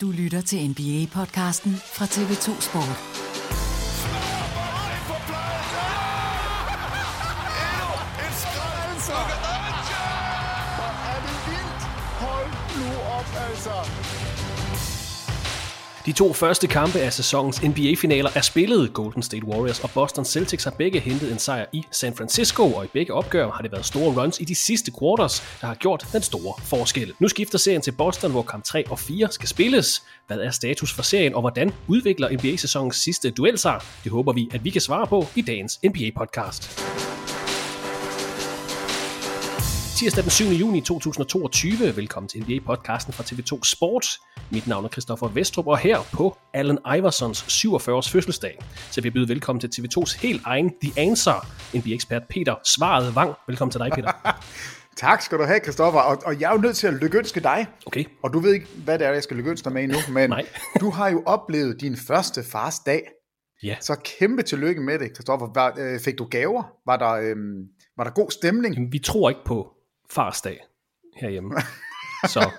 Du lytter til NBA-podcasten fra TV2 Sport. De to første kampe af sæsonens NBA-finaler er spillet. Golden State Warriors og Boston Celtics har begge hentet en sejr i San Francisco, og i begge opgør har det været store runs i de sidste quarters, der har gjort den store forskel. Nu skifter serien til Boston, hvor kamp 3 og 4 skal spilles. Hvad er status for serien, og hvordan udvikler NBA-sæsonens sidste duel sig? Det håber vi, at vi kan svare på i dagens NBA-podcast. Tirsdag den 7. juni 2022. Velkommen til NBA-podcasten fra TV2 Sport. Mit navn er Christoffer Vestrup, og her på Allen Iversons 47-års fødselsdag, så vi byder velkommen til TV2's helt egen The Answer, NBA-ekspert Peter Svaret Vang. Velkommen til dig, Peter. Tak skal du have, Christoffer. Og, og jeg er jo nødt til at lykønske dig. Okay. Og du ved ikke, hvad det er, jeg skal lykønske dig med nu, men du har jo oplevet din første fars dag. Ja. Så kæmpe tillykke med det, Christoffer. Var, øh, fik du gaver? Var der, øh, var der god stemning? Jamen, vi tror ikke på farsdag herhjemme. Så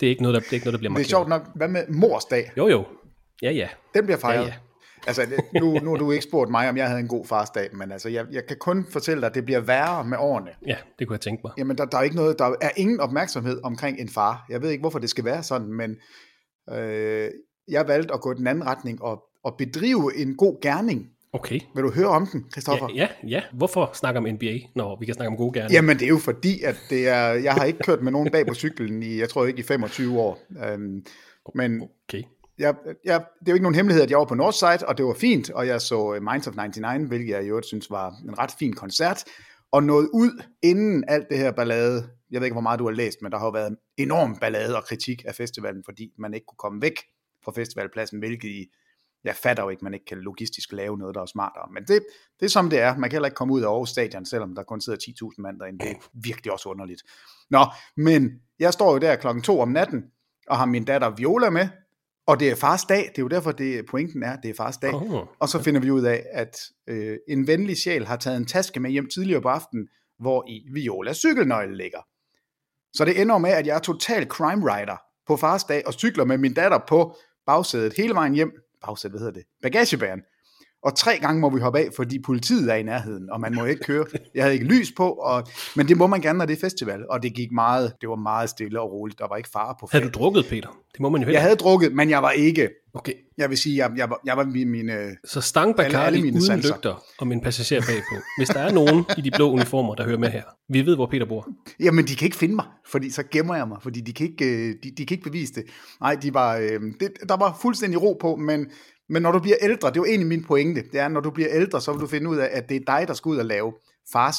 det er ikke noget, der, det er ikke noget, der bliver Det er markeret. sjovt nok. Hvad med mors dag? Jo, jo. Ja, ja. Den bliver fejret. Ja, ja. Altså, nu, nu har du ikke spurgt mig, om jeg havde en god fars dag, men altså, jeg, jeg kan kun fortælle dig, at det bliver værre med årene. Ja, det kunne jeg tænke mig. Jamen, der, der er ikke noget, der er ingen opmærksomhed omkring en far. Jeg ved ikke, hvorfor det skal være sådan, men øh, jeg valgte at gå den anden retning og, og bedrive en god gerning. Okay. Vil du høre om den, Christoffer? Ja, ja, ja. Hvorfor snakke om NBA, når vi kan snakke om gode gerne? Jamen, det er jo fordi, at det er, jeg har ikke kørt med nogen bag på cyklen i, jeg tror ikke, i 25 år. Øhm, men Okay. jeg, jeg, det er jo ikke nogen hemmelighed, at jeg var på Northside, og det var fint, og jeg så øh, Minds of 99, hvilket jeg i øvrigt synes var en ret fin koncert, og nåede ud inden alt det her ballade. Jeg ved ikke, hvor meget du har læst, men der har jo været en enorm ballade og kritik af festivalen, fordi man ikke kunne komme væk fra festivalpladsen, hvilket I, jeg fatter jo ikke, man ikke kan logistisk lave noget, der er smartere. Men det, det er som det er. Man kan heller ikke komme ud af Aarhus Stadion, selvom der kun sidder 10.000 mand derinde. Det er virkelig også underligt. Nå, men jeg står jo der klokken to om natten, og har min datter Viola med, og det er fars dag. Det er jo derfor, det pointen er, det er fars dag. Oh, Og så finder vi ud af, at øh, en venlig sjæl har taget en taske med hjem tidligere på aftenen, hvor i Violas cykelnøgle ligger. Så det ender med, at jeg er total crime rider på fars dag, og cykler med min datter på bagsædet hele vejen hjem bagsæt, hvad hedder det? Bagagebæren. Og tre gange må vi hoppe af, fordi politiet er i nærheden, og man må ikke køre. Jeg havde ikke lys på, og, men det må man gerne, når det er festival. Og det gik meget, det var meget stille og roligt. Der var ikke fare på Havde færd. du drukket, Peter? Det må man jo heller Jeg havde drukket, men jeg var ikke. Okay, Jeg vil sige, jeg, jeg, var, jeg var min, min øh, så stang Alle- alle Bacardi mine uden sanser. lygter og min passager bagpå. Hvis der er nogen i de blå uniformer, der hører med her, vi ved, hvor Peter bor. Jamen, de kan ikke finde mig, fordi så gemmer jeg mig, fordi de kan ikke, øh, de, de kan ikke bevise det. Nej, de var, øh, det, der var fuldstændig ro på, men, Men når du bliver ældre, det er jo egentlig min pointe, det er, når du bliver ældre, så vil du finde ud af, at det er dig, der skal ud og lave fars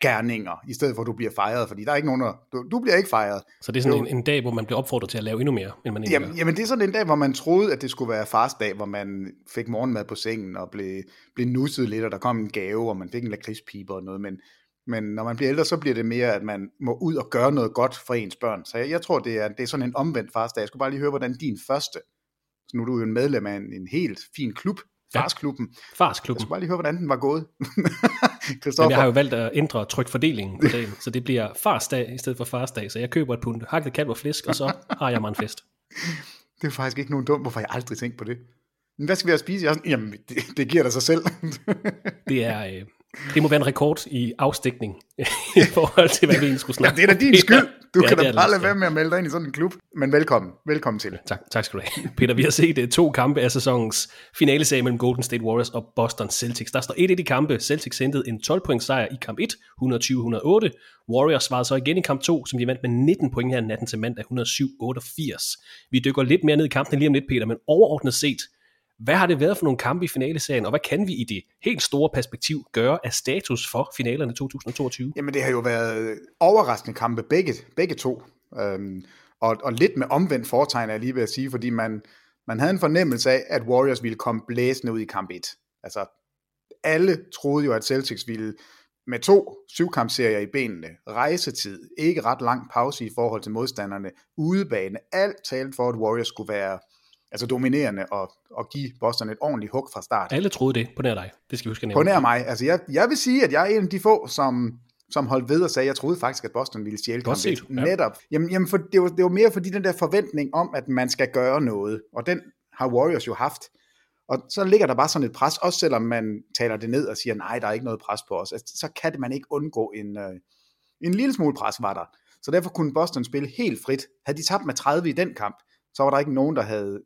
gerninger, i stedet for at du bliver fejret, fordi der er ikke nogen, der, du, du bliver ikke fejret. Så det er sådan en, en dag, hvor man bliver opfordret til at lave endnu mere, end man egentlig Jamen, gør. jamen det er sådan en dag, hvor man troede, at det skulle være farsdag, hvor man fik morgenmad på sengen og blev, blev nusset lidt, og der kom en gave, og man fik en lakridspibe og noget, men, men når man bliver ældre, så bliver det mere, at man må ud og gøre noget godt for ens børn. Så jeg, jeg tror, det er, det er sådan en omvendt farsdag. Jeg skulle bare lige høre, hvordan din første, så nu er du jo en medlem af en, en helt fin klub, Farsklubben. Jeg Farsklubben. skulle bare lige høre, hvordan den var gået. Men Christoffer, jeg har jo valgt at ændre trykfordelingen på dagen, så det bliver farsdag i stedet for farsdag. Så jeg køber et pund hakket kalv og flæsk, og så har jeg mig en fest. det er faktisk ikke nogen dum, hvorfor jeg aldrig tænkt på det. Men hvad skal vi have at spise? Jeg sådan, jamen, det, det giver dig sig selv. Det er... Øh, det må være en rekord i afstikning i forhold til, hvad vi egentlig skulle ja, snakke det er da din skyld. Du Ja, kan da bare lade være med at melde dig ind i sådan en klub. Men velkommen. Velkommen til. Tak, tak skal du have. Peter, vi har set uh, to kampe af sæsonens finaleserie mellem Golden State Warriors og Boston Celtics. Der står 1-1 i kampe. Celtics hentede en 12-point sejr i kamp 1, 120-108. Warriors svarede så igen i kamp 2, som de vandt med 19 point her natten til mandag, 107-88. Vi dykker lidt mere ned i kampen lige om lidt, Peter, men overordnet set, hvad har det været for nogle kampe i finaleserien, og hvad kan vi i det helt store perspektiv gøre af status for finalerne 2022? Jamen, det har jo været overraskende kampe, begge, begge to. Øhm, og, og lidt med omvendt foretegn, er jeg lige ved at sige, fordi man, man havde en fornemmelse af, at Warriors ville komme blæsende ud i kamp 1. Altså, alle troede jo, at Celtics ville med to syvkampserier i benene, rejsetid, ikke ret lang pause i forhold til modstanderne, udebane, alt talt for, at Warriors skulle være altså dominerende og, og give Boston et ordentligt hug fra start. Alle troede det på nær dig. Det skal vi huske at På nævne. nær mig. Altså, jeg, jeg vil sige, at jeg er en af de få, som, som holdt ved og sagde, at jeg troede faktisk, at Boston ville stjæle kamp set, et. ja. Netop. Jamen, jamen for det, var, det var mere fordi den der forventning om, at man skal gøre noget, og den har Warriors jo haft. Og så ligger der bare sådan et pres, også selvom man taler det ned og siger, nej, der er ikke noget pres på os. Altså, så kan det man ikke undgå en, øh, en lille smule pres var der. Så derfor kunne Boston spille helt frit. Havde de tabt med 30 i den kamp, så var der ikke nogen, der havde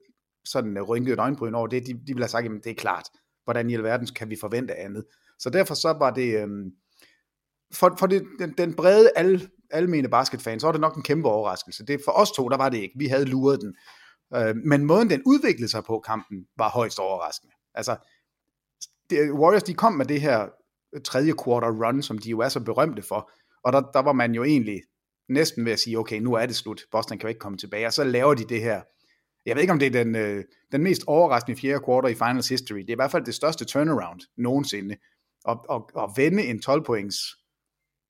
sådan øh, rynkede et øjenbryn over det. De, de ville have sagt, jamen det er klart. Hvordan i alverden kan vi forvente andet? Så derfor så var det, øhm, for, for det, den, den brede al, almene basketfan, så var det nok en kæmpe overraskelse. Det, for os to, der var det ikke. Vi havde luret den. Øh, men måden, den udviklede sig på kampen, var højst overraskende. Altså, det, Warriors, de kom med det her øh, tredje quarter run, som de jo er så berømte for, og der, der var man jo egentlig næsten ved at sige, okay, nu er det slut, Boston kan jo ikke komme tilbage, og så laver de det her, jeg ved ikke om det er den, øh, den mest overraskende fjerde quarter i finals history, det er i hvert fald det største turnaround nogensinde, og, og, og vende en 12 points,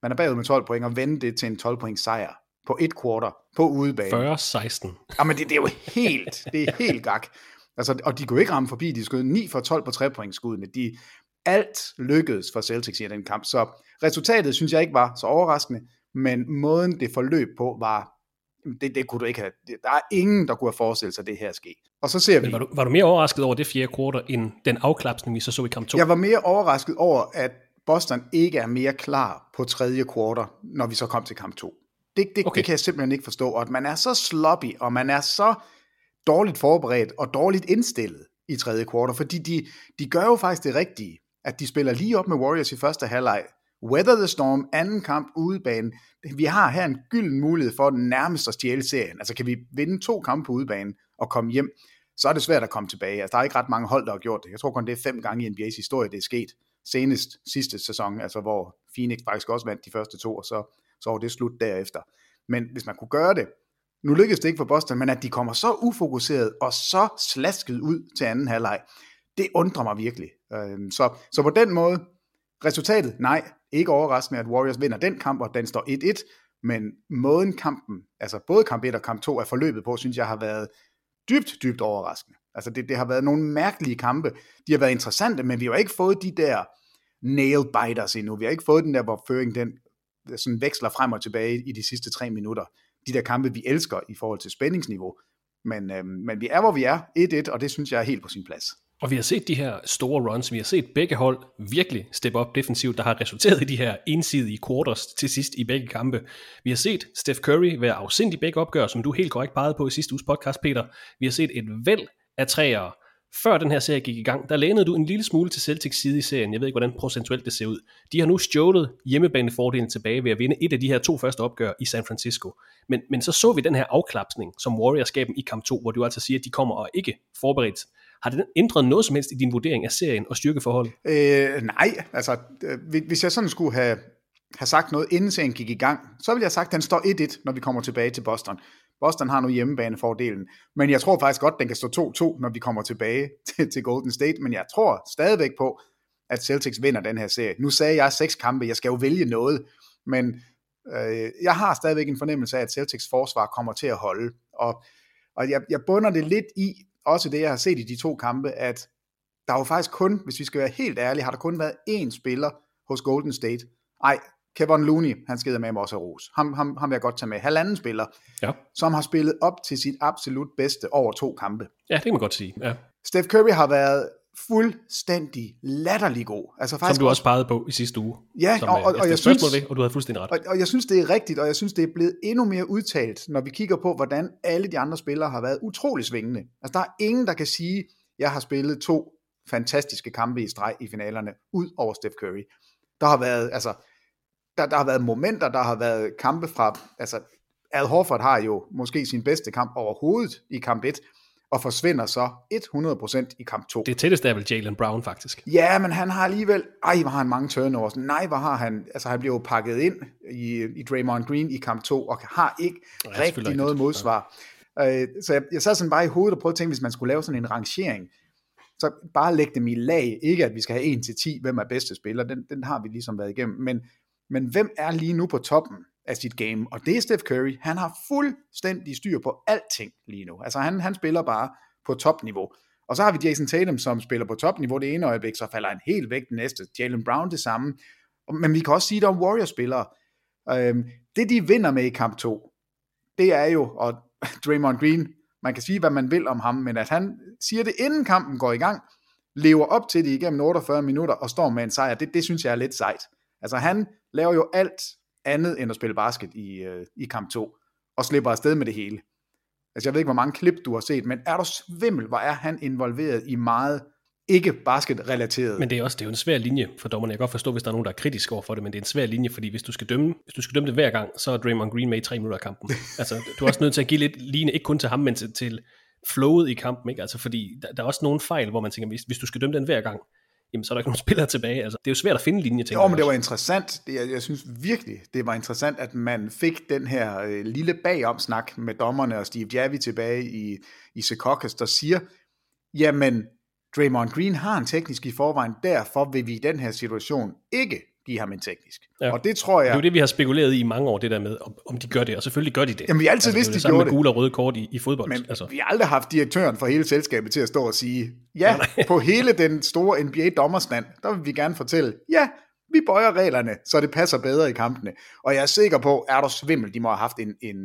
man er bagud med 12 point, og vende det til en 12 points sejr på et quarter på udebane. 40-16. Jamen det, det er jo helt, det er helt gak. Altså, og de kunne ikke ramme forbi, de skød 9 for 12 på 3 point skuddene. De, alt lykkedes for Celtics i den kamp, så resultatet synes jeg ikke var så overraskende, men måden det forløb på var, det, det kunne du ikke have, der er ingen, der kunne have forestillet sig, at det her ske. Og så ser vi... Men var du, var du mere overrasket over det fjerde quarter, end den afklapsning, vi så så i kamp 2? Jeg var mere overrasket over, at Boston ikke er mere klar på tredje quarter, når vi så kom til kamp 2. Det, det, okay. det kan jeg simpelthen ikke forstå, og at man er så sloppy, og man er så dårligt forberedt og dårligt indstillet i tredje kvartal, fordi de, de gør jo faktisk det rigtige, at de spiller lige op med Warriors i første halvleg. Weather the Storm, anden kamp udebane. Vi har her en gylden mulighed for nærmest at stjæle serien. Altså kan vi vinde to kampe på udebane og komme hjem, så er det svært at komme tilbage. Altså, der er ikke ret mange hold, der har gjort det. Jeg tror kun, det er fem gange i NBA's historie, det er sket. Senest sidste sæson, altså hvor Phoenix faktisk også vandt de første to, og så, så var det slut derefter. Men hvis man kunne gøre det, nu lykkedes det ikke for Boston, men at de kommer så ufokuseret og så slasket ud til anden halvleg, det undrer mig virkelig. Øhm, så, så på den måde, resultatet, nej, ikke overraskende, at Warriors vinder den kamp, og den står 1-1, men måden kampen, altså både kamp 1 og kamp 2 er forløbet på, synes jeg har været dybt, dybt overraskende. Altså det, det har været nogle mærkelige kampe. De har været interessante, men vi har ikke fået de der nail biters endnu. Vi har ikke fået den der, hvor føringen den sådan veksler frem og tilbage i de sidste tre minutter. De der kampe, vi elsker i forhold til spændingsniveau. Men, øh, men vi er, hvor vi er, 1-1, og det synes jeg er helt på sin plads. Og vi har set de her store runs, vi har set begge hold virkelig steppe op defensivt, der har resulteret i de her ensidige quarters til sidst i begge kampe. Vi har set Steph Curry være afsindig i begge opgør, som du helt korrekt pegede på i sidste uges podcast, Peter. Vi har set et væld af træer. Før den her serie gik i gang, der lænede du en lille smule til Celtics side i serien. Jeg ved ikke, hvordan procentuelt det ser ud. De har nu stjålet hjemmebanefordelen tilbage ved at vinde et af de her to første opgør i San Francisco. Men, men så så vi den her afklapsning, som Warriors gav dem i kamp 2, hvor du altså siger, at de kommer og ikke forberedt har det ændret noget som helst i din vurdering af serien og styrkeforholdet? Øh, nej, altså øh, hvis jeg sådan skulle have, have sagt noget, inden serien gik i gang, så ville jeg have sagt, at den står 1-1, når vi kommer tilbage til Boston. Boston har nu hjemmebanefordelen, men jeg tror faktisk godt, den kan stå 2-2, når vi kommer tilbage til, til Golden State, men jeg tror stadigvæk på, at Celtics vinder den her serie. Nu sagde jeg seks kampe, jeg skal jo vælge noget, men øh, jeg har stadigvæk en fornemmelse af, at Celtics forsvar kommer til at holde, og, og jeg, jeg bunder det lidt i, også det jeg har set i de to kampe, at der er jo faktisk kun, hvis vi skal være helt ærlige, har der kun været én spiller hos Golden State. Ej, Kevin Looney, han skider med mig også af ros. Ham, ham, ham vil jeg godt tage med. Halvanden spiller, ja. som har spillet op til sit absolut bedste over to kampe. Ja, det kan man godt sige. Ja. Steph Curry har været fuldstændig latterlig god. Altså faktisk som du også pegede på i sidste uge. Ja, som, og, og, og, jeg synes, ved, og du havde fuldstændig ret. Og, og jeg synes, det er rigtigt, og jeg synes, det er blevet endnu mere udtalt, når vi kigger på, hvordan alle de andre spillere har været utrolig svingende. Altså, der er ingen, der kan sige, jeg har spillet to fantastiske kampe i streg i finalerne, ud over Steph Curry. Der har været, altså, der, der har været momenter, der har været kampe fra, altså, Al Horford har jo måske sin bedste kamp overhovedet i kamp 1, og forsvinder så 100% i kamp 2. Det tætteste er vel Jalen Brown faktisk. Ja, men han har alligevel, ej hvor har han mange turnovers, nej hvor har han, altså han bliver jo pakket ind i, i Draymond Green i kamp 2, og har ikke ja, rigtig noget modsvar. Øh, så jeg, jeg sad sådan bare i hovedet og prøvede at tænke, hvis man skulle lave sådan en rangering, så bare lægge dem i lag, ikke at vi skal have 1 til 10, hvem er bedste spiller, den, den har vi ligesom været igennem, men, men hvem er lige nu på toppen af sit game, og det er Steph Curry. Han har fuldstændig styr på alting lige nu. Altså han, han spiller bare på topniveau. Og så har vi Jason Tatum, som spiller på topniveau det ene øjeblik, så falder han helt væk den næste. Jalen Brown det samme. Men vi kan også sige, at der er Warriors-spillere. Øhm, det de vinder med i kamp 2, det er jo, og Draymond Green, man kan sige, hvad man vil om ham, men at han siger det, inden kampen går i gang, lever op til det igennem 48 minutter og står med en sejr, det, det synes jeg er lidt sejt. Altså han laver jo alt andet end at spille basket i, øh, i kamp 2, og slipper afsted med det hele. Altså jeg ved ikke, hvor mange klip du har set, men er du svimmel, hvor er han involveret i meget ikke basket-relateret. Men det er også det er jo en svær linje for dommerne. Jeg kan godt forstå, hvis der er nogen, der er kritisk over for det, men det er en svær linje, fordi hvis du skal dømme, hvis du skal dømme det hver gang, så er Draymond Green med i tre minutter af kampen. altså, du er også nødt til at give lidt line, ikke kun til ham, men til, til flowet i kampen. Ikke? Altså, fordi der, der, er også nogle fejl, hvor man tænker, hvis, hvis du skal dømme den hver gang, jamen så er der ikke nogen spillere tilbage. Altså, det er jo svært at finde linje til. Jo, men det var interessant. Det, jeg, jeg synes virkelig, det var interessant, at man fik den her øh, lille bagomsnak med dommerne og Steve Javi tilbage i, i Secaucus, der siger, jamen, Draymond Green har en teknisk i forvejen, derfor vil vi i den her situation ikke give ham en teknisk. Ja. Og det tror jeg... Det er jo det, vi har spekuleret i mange år, det der med, om de gør det, og selvfølgelig gør de det. Jamen, vi har altid altså, vidst, de gjorde det. med gule og røde kort i, i fodbold. Men altså. vi har aldrig haft direktøren for hele selskabet til at stå og sige, ja, på hele den store NBA-dommerstand, der vil vi gerne fortælle, ja, vi bøjer reglerne, så det passer bedre i kampene. Og jeg er sikker på, er der svimmel, de må have haft en, en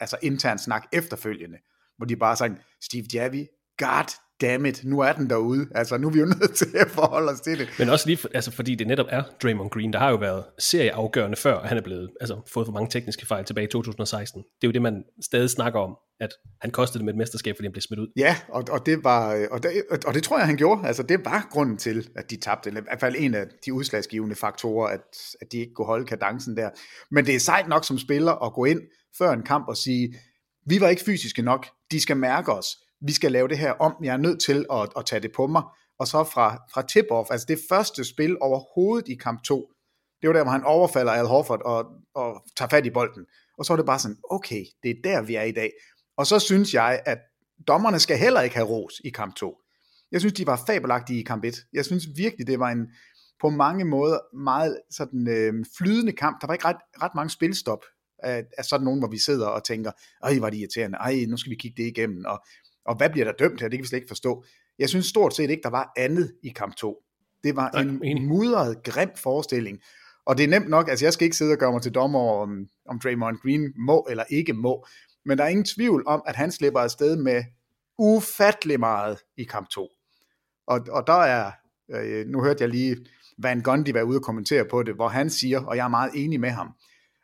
altså intern snak efterfølgende, hvor de bare sagde, Steve Javi, God dammit, nu er den derude. Altså, nu er vi jo nødt til at forholde os til det. Men også lige, for, altså, fordi det netop er Draymond Green, der har jo været serieafgørende før, at han er blevet, altså, fået for mange tekniske fejl tilbage i 2016. Det er jo det, man stadig snakker om, at han kostede det med et mesterskab, fordi han blev smidt ud. Ja, og, og, det var, og, det, og det tror jeg, han gjorde. Altså, det var grunden til, at de tabte. I hvert fald en af de udslagsgivende faktorer, at, at de ikke kunne holde kadencen der. Men det er sejt nok som spiller at gå ind før en kamp og sige, vi var ikke fysiske nok, de skal mærke os vi skal lave det her om, jeg er nødt til at, at tage det på mig. Og så fra, fra tip-off, altså det første spil overhovedet i kamp 2, det var der, hvor han overfalder Al Horford og, og tager fat i bolden. Og så er det bare sådan, okay, det er der, vi er i dag. Og så synes jeg, at dommerne skal heller ikke have ros i kamp 2. Jeg synes, de var fabelagtige i kamp 1. Jeg synes virkelig, det var en på mange måder meget sådan, øh, flydende kamp. Der var ikke ret, ret mange spilstop af, af sådan nogen, hvor vi sidder og tænker, ej, var det irriterende, ej, nu skal vi kigge det igennem, og og hvad bliver der dømt her? Det kan vi slet ikke forstå. Jeg synes stort set ikke, der var andet i kamp 2. Det var en mudret, grim forestilling. Og det er nemt nok, altså jeg skal ikke sidde og gøre mig til dommer om, om Draymond Green må eller ikke må, men der er ingen tvivl om, at han slipper afsted med ufattelig meget i kamp 2. Og, og der er, øh, nu hørte jeg lige Van Gundy være ude og kommentere på det, hvor han siger, og jeg er meget enig med ham,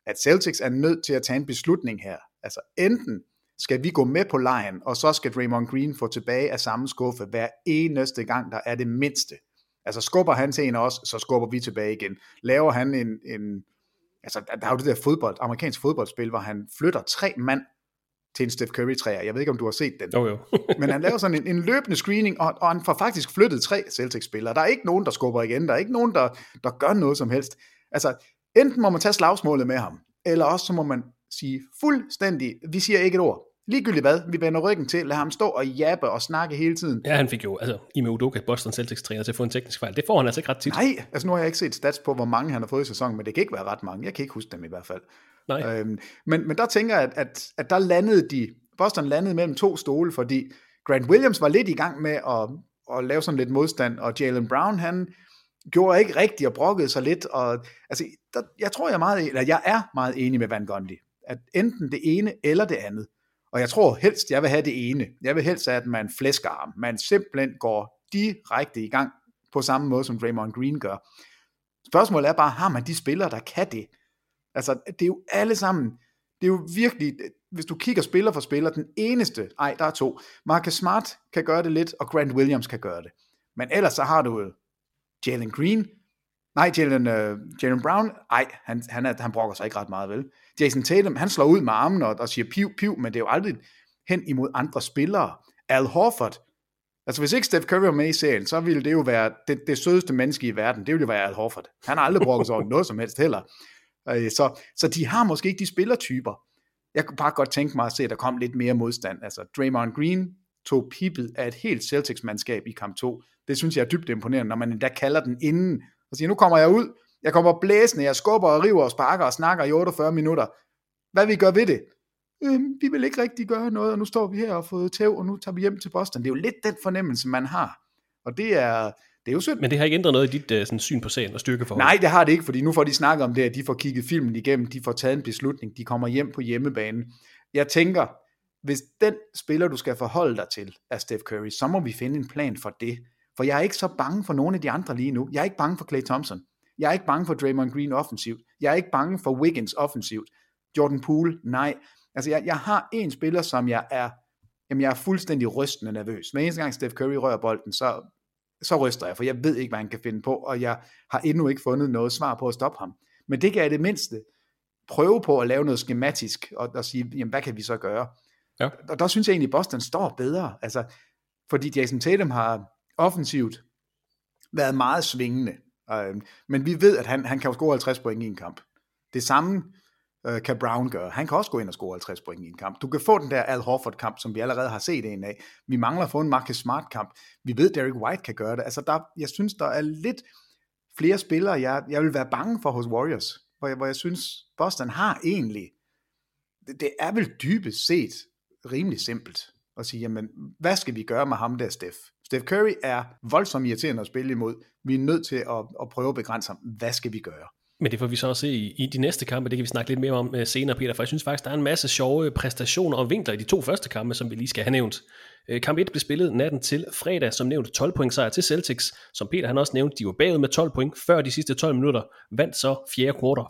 at Celtics er nødt til at tage en beslutning her. Altså enten skal vi gå med på lejen, og så skal Draymond Green få tilbage af samme skuffe hver eneste gang, der er det mindste. Altså skubber han til en af os, så skubber vi tilbage igen. Laver han en, en altså der er jo det der fodbold, amerikansk fodboldspil, hvor han flytter tre mand til en Steph Curry træer. Jeg ved ikke, om du har set den. Jo, jo. Men han laver sådan en, en løbende screening, og, og han får faktisk flyttet tre Celtics-spillere. Der er ikke nogen, der skubber igen. Der er ikke nogen, der, der gør noget som helst. Altså, enten må man tage slagsmålet med ham, eller også så må man sige fuldstændig, vi siger ikke et ord. Ligegyldigt hvad, vi vender ryggen til, lad ham stå og jappe og snakke hele tiden. Ja, han fik jo, altså Ime Udoka, Boston Celtics træner til at få en teknisk fejl. Det får han altså ikke ret tit. Nej, altså nu har jeg ikke set stats på, hvor mange han har fået i sæsonen, men det kan ikke være ret mange. Jeg kan ikke huske dem i hvert fald. Nej. Øhm, men, men der tænker jeg, at, at, at der landede de, Boston landede mellem to stole, fordi Grant Williams var lidt i gang med at, at lave sådan lidt modstand, og Jalen Brown, han gjorde ikke rigtigt og brokkede sig lidt, og altså, der, jeg tror, jeg er meget, eller jeg er meget enig med Van Gundy, at enten det ene eller det andet, og jeg tror helst, jeg vil have det ene. Jeg vil helst have, at man flæsker ham. Man simpelthen går direkte i gang på samme måde, som Draymond Green gør. Spørgsmålet er bare, har man de spillere, der kan det? Altså, det er jo alle sammen, det er jo virkelig, hvis du kigger spiller for spiller, den eneste, ej, der er to. Marcus Smart kan gøre det lidt, og Grant Williams kan gøre det. Men ellers så har du Jalen Green, nej, Jalen, uh, Jalen Brown, ej, han, han, er, han brokker sig ikke ret meget, vel? Jason Tatum, han slår ud med armen og, og siger piv, piv, men det er jo aldrig hen imod andre spillere. Al Horford, altså hvis ikke Steph Curry var med i serien, så ville det jo være det, det sødeste menneske i verden, det ville jo være Al Horford. Han har aldrig brokket sig over noget som helst heller. Øh, så, så de har måske ikke de spillertyper. Jeg kunne bare godt tænke mig at se, at der kom lidt mere modstand. Altså Draymond Green tog pippet af et helt Celtics-mandskab i kamp 2. Det synes jeg er dybt imponerende, når man endda kalder den inden, og siger, nu kommer jeg ud, jeg kommer blæsende, jeg skubber og river og sparker og snakker i 48 minutter. Hvad vi gør ved det? Øhm, vi vil ikke rigtig gøre noget, og nu står vi her og har fået tæv, og nu tager vi hjem til Boston. Det er jo lidt den fornemmelse, man har. Og det er, det er jo synd. Men det har ikke ændret noget i dit uh, sådan, syn på sagen og styrkeforhold? Nej, det har det ikke, fordi nu får de snakket om det, at de får kigget filmen igennem, de får taget en beslutning, de kommer hjem på hjemmebane. Jeg tænker, hvis den spiller, du skal forholde dig til, er Steph Curry, så må vi finde en plan for det. For jeg er ikke så bange for nogen af de andre lige nu. Jeg er ikke bange for Clay Thompson. Jeg er ikke bange for Draymond Green offensivt. Jeg er ikke bange for Wiggins offensivt. Jordan Poole, nej. Altså, jeg, jeg har en spiller, som jeg er, jamen jeg er fuldstændig rystende nervøs. Hver eneste gang Steph Curry rører bolden, så, så ryster jeg, for jeg ved ikke, hvad han kan finde på, og jeg har endnu ikke fundet noget svar på at stoppe ham. Men det kan jeg det mindste prøve på at lave noget skematisk, og, og sige, jamen hvad kan vi så gøre? Ja. Og der synes jeg egentlig, at Boston står bedre, altså, fordi Jason Tatum har offensivt været meget svingende, øh, men vi ved, at han, han kan jo score 50 point i en kamp. Det samme øh, kan Brown gøre. Han kan også gå ind og score 50 point i en kamp. Du kan få den der Al Horford-kamp, som vi allerede har set en af. Vi mangler at få en Marcus Smart-kamp. Vi ved, Derek White kan gøre det. Altså, der, jeg synes, der er lidt flere spillere, jeg, jeg vil være bange for hos Warriors, hvor jeg, hvor jeg synes, Boston har egentlig, det, det er vel dybest set rimelig simpelt at sige, jamen, hvad skal vi gøre med ham der, Steph? Steph Curry er voldsomt irriterende at spille imod. Vi er nødt til at, at prøve at begrænse ham. Hvad skal vi gøre? Men det får vi så også se i, i de næste kampe, det kan vi snakke lidt mere om uh, senere, Peter, for jeg synes faktisk, der er en masse sjove øh, præstationer og vinkler i de to første kampe, som vi lige skal have nævnt. Uh, kamp 1 blev spillet natten til fredag, som nævnt 12 point sejr til Celtics, som Peter han også nævnte, de var bagud med 12 point før de sidste 12 minutter, vandt så fjerde kvartal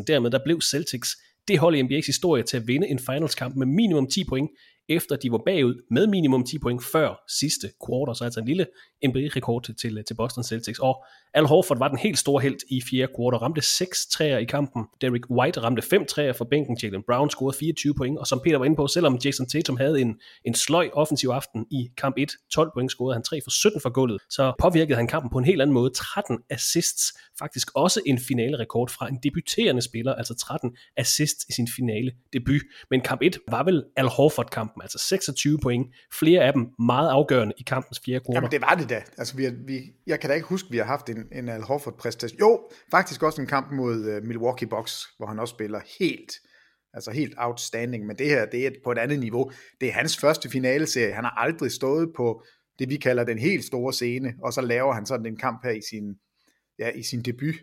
40-16, dermed der blev Celtics det hold i NBA's historie til at vinde en finals-kamp med minimum 10 point, efter de var bagud med minimum 10 point før sidste quarter, så altså en lille NBA-rekord til, til, Boston Celtics. Og Al Horford var den helt store held i fjerde quarter, ramte 6 træer i kampen. Derrick White ramte 5 træer for bænken. Jalen Brown scorede 24 point, og som Peter var inde på, selvom Jason Tatum havde en, en sløj offensiv aften i kamp 1, 12 point scorede han 3 for 17 for gulvet, så påvirkede han kampen på en helt anden måde. 13 assists, faktisk også en finale rekord fra en debuterende spiller, altså 13 assists i sin finale debut. Men kamp 1 var vel Al Horford-kamp, kampen. altså 26 point, flere af dem meget afgørende i kampens fjerde kvartal. Jamen det var det da. Altså, vi har, vi, jeg kan da ikke huske, at vi har haft en, en Al Horford-præstation. Jo, faktisk også en kamp mod uh, Milwaukee Bucks, hvor han også spiller helt, altså helt outstanding, men det her, det er på et andet niveau. Det er hans første finaleserie. Han har aldrig stået på det, vi kalder den helt store scene, og så laver han sådan en kamp her i sin, ja, i sin debut.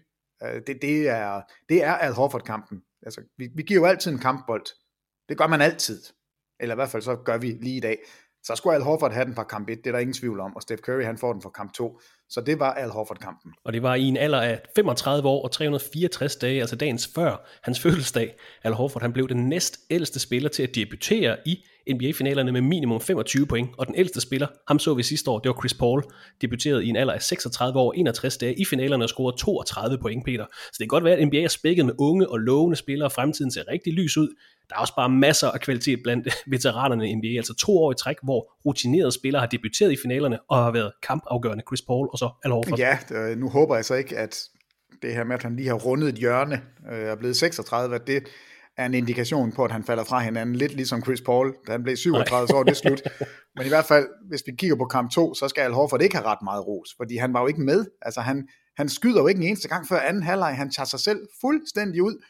Øh, det, det, er, det er Al Horford-kampen. Altså, vi, vi giver jo altid en kampbold. Det gør man altid. Eller i hvert fald så gør vi lige i dag. Så skulle Al Horford have den fra kamp 1, det er der ingen tvivl om, og Steph Curry han får den fra kamp 2. Så det var Al Horford-kampen. Og det var i en alder af 35 år og 364 dage, altså dagens før hans fødselsdag. Al Horford han blev den næst ældste spiller til at debutere i NBA-finalerne med minimum 25 point, og den ældste spiller, ham så vi sidste år, det var Chris Paul, debuteret i en alder af 36 år, 61 dage i finalerne og scorede 32 point, Peter. Så det kan godt være, at NBA er spækket med unge og lovende spillere, og fremtiden ser rigtig lys ud. Der er også bare masser af kvalitet blandt veteranerne i NBA, altså to år i træk, hvor rutinerede spillere har debuteret i finalerne og har været kampafgørende. Chris Paul og så Al Horford. Ja, nu håber jeg så ikke, at det her med, at han lige har rundet et hjørne øh, er blevet 36, at det er en indikation på, at han falder fra hinanden, lidt ligesom Chris Paul, da han blev 37, så var det slut. Men i hvert fald, hvis vi kigger på kamp 2, så skal Al Horford ikke have ret meget ros, fordi han var jo ikke med. Altså han, han skyder jo ikke en eneste gang før anden halvleg, han tager sig selv fuldstændig ud.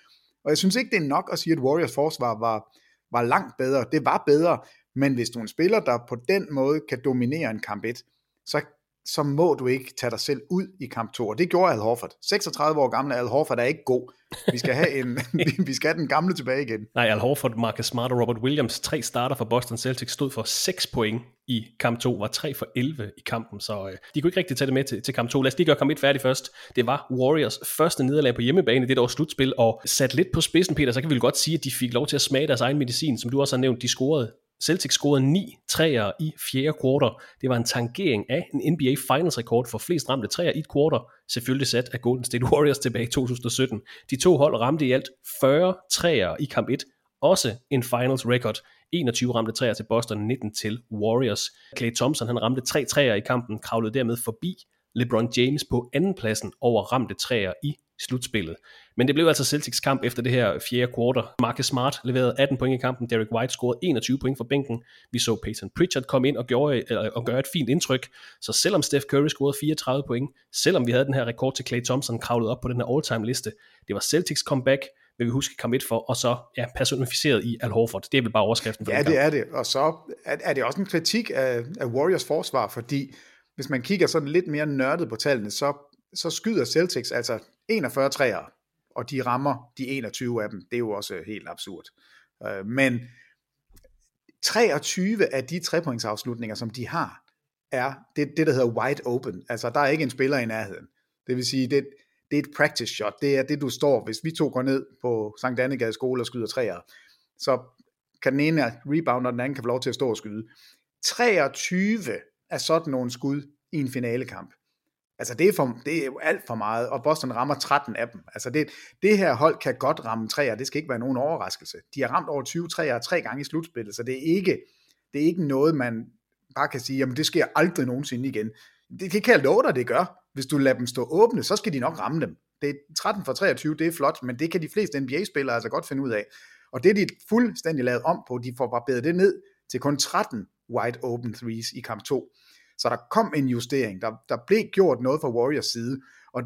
Og jeg synes ikke, det er nok at sige, at Warriors forsvar var, var langt bedre. Det var bedre, men hvis du er en spiller, der på den måde kan dominere en kamp 1, så så må du ikke tage dig selv ud i kamp 2. Og det gjorde Al Horford. 36 år gamle Al Horford er ikke god. Vi skal have, en, vi skal have den gamle tilbage igen. Nej, Al Horford, Marcus Smart og Robert Williams, tre starter for Boston Celtics, stod for 6 point i kamp 2, var 3 for 11 i kampen, så øh, de kunne ikke rigtig tage det med til, til kamp 2. Lad os lige gøre kamp 1 færdig først. Det var Warriors første nederlag på hjemmebane i det års slutspil, og sat lidt på spidsen, Peter, så kan vi godt sige, at de fik lov til at smage deres egen medicin, som du også har nævnt, de scorede Celtics scorede 9 træer i fjerde kvartal. Det var en tangering af en NBA Finals rekord for flest ramte træer i et kvartal, selvfølgelig sat af Golden State Warriors tilbage i 2017. De to hold ramte i alt 40 træer i kamp 1, også en Finals record. 21 ramte træer til Boston, 19 til Warriors. Clay Thompson han ramte tre træer i kampen, kravlede dermed forbi LeBron James på andenpladsen over ramte træer i slutspillet. Men det blev altså Celtics kamp efter det her fjerde kvartal. Marcus Smart leverede 18 point i kampen, Derek White scorede 21 point for bænken. Vi så Peyton Pritchard komme ind og, gjorde, eller, og gøre et fint indtryk. Så selvom Steph Curry scorede 34 point, selvom vi havde den her rekord til Clay Thompson kravlet op på den her all-time liste, det var Celtics comeback, vil vi huske kamp 1 for, og så ja, personificeret i Al Horford. Det er vel bare overskriften for Ja, det er det. Og så er det også en kritik af, af Warriors forsvar, fordi hvis man kigger sådan lidt mere nørdet på tallene, så, så skyder Celtics altså 41 træer, og de rammer de 21 af dem. Det er jo også helt absurd. Øh, Men 23 af de trepointsafslutninger, som de har, er det, det, der hedder wide open. Altså, der er ikke en spiller i nærheden. Det vil sige, det, det er et practice shot. Det er det, du står, hvis vi to går ned på Sankt Annegade skole og skyder træer, så kan den ene rebound, og den anden kan få lov til at stå og skyde. 23 af sådan nogle skud i en finalekamp. Altså det er, for, det er jo alt for meget, og Boston rammer 13 af dem. Altså det, det her hold kan godt ramme træer, det skal ikke være nogen overraskelse. De har ramt over 20 træer tre gange i slutspillet, så det er ikke, det er ikke noget, man bare kan sige, jamen det sker aldrig nogensinde igen. Det, det kan jeg love dig, det gør. Hvis du lader dem stå åbne, så skal de nok ramme dem. Det er 13 for 23, det er flot, men det kan de fleste NBA-spillere altså godt finde ud af. Og det er de fuldstændig lavet om på. De får bare bedre det ned til kun 13 wide open threes i kamp 2. Så der kom en justering. Der, der blev gjort noget fra Warriors side. Og,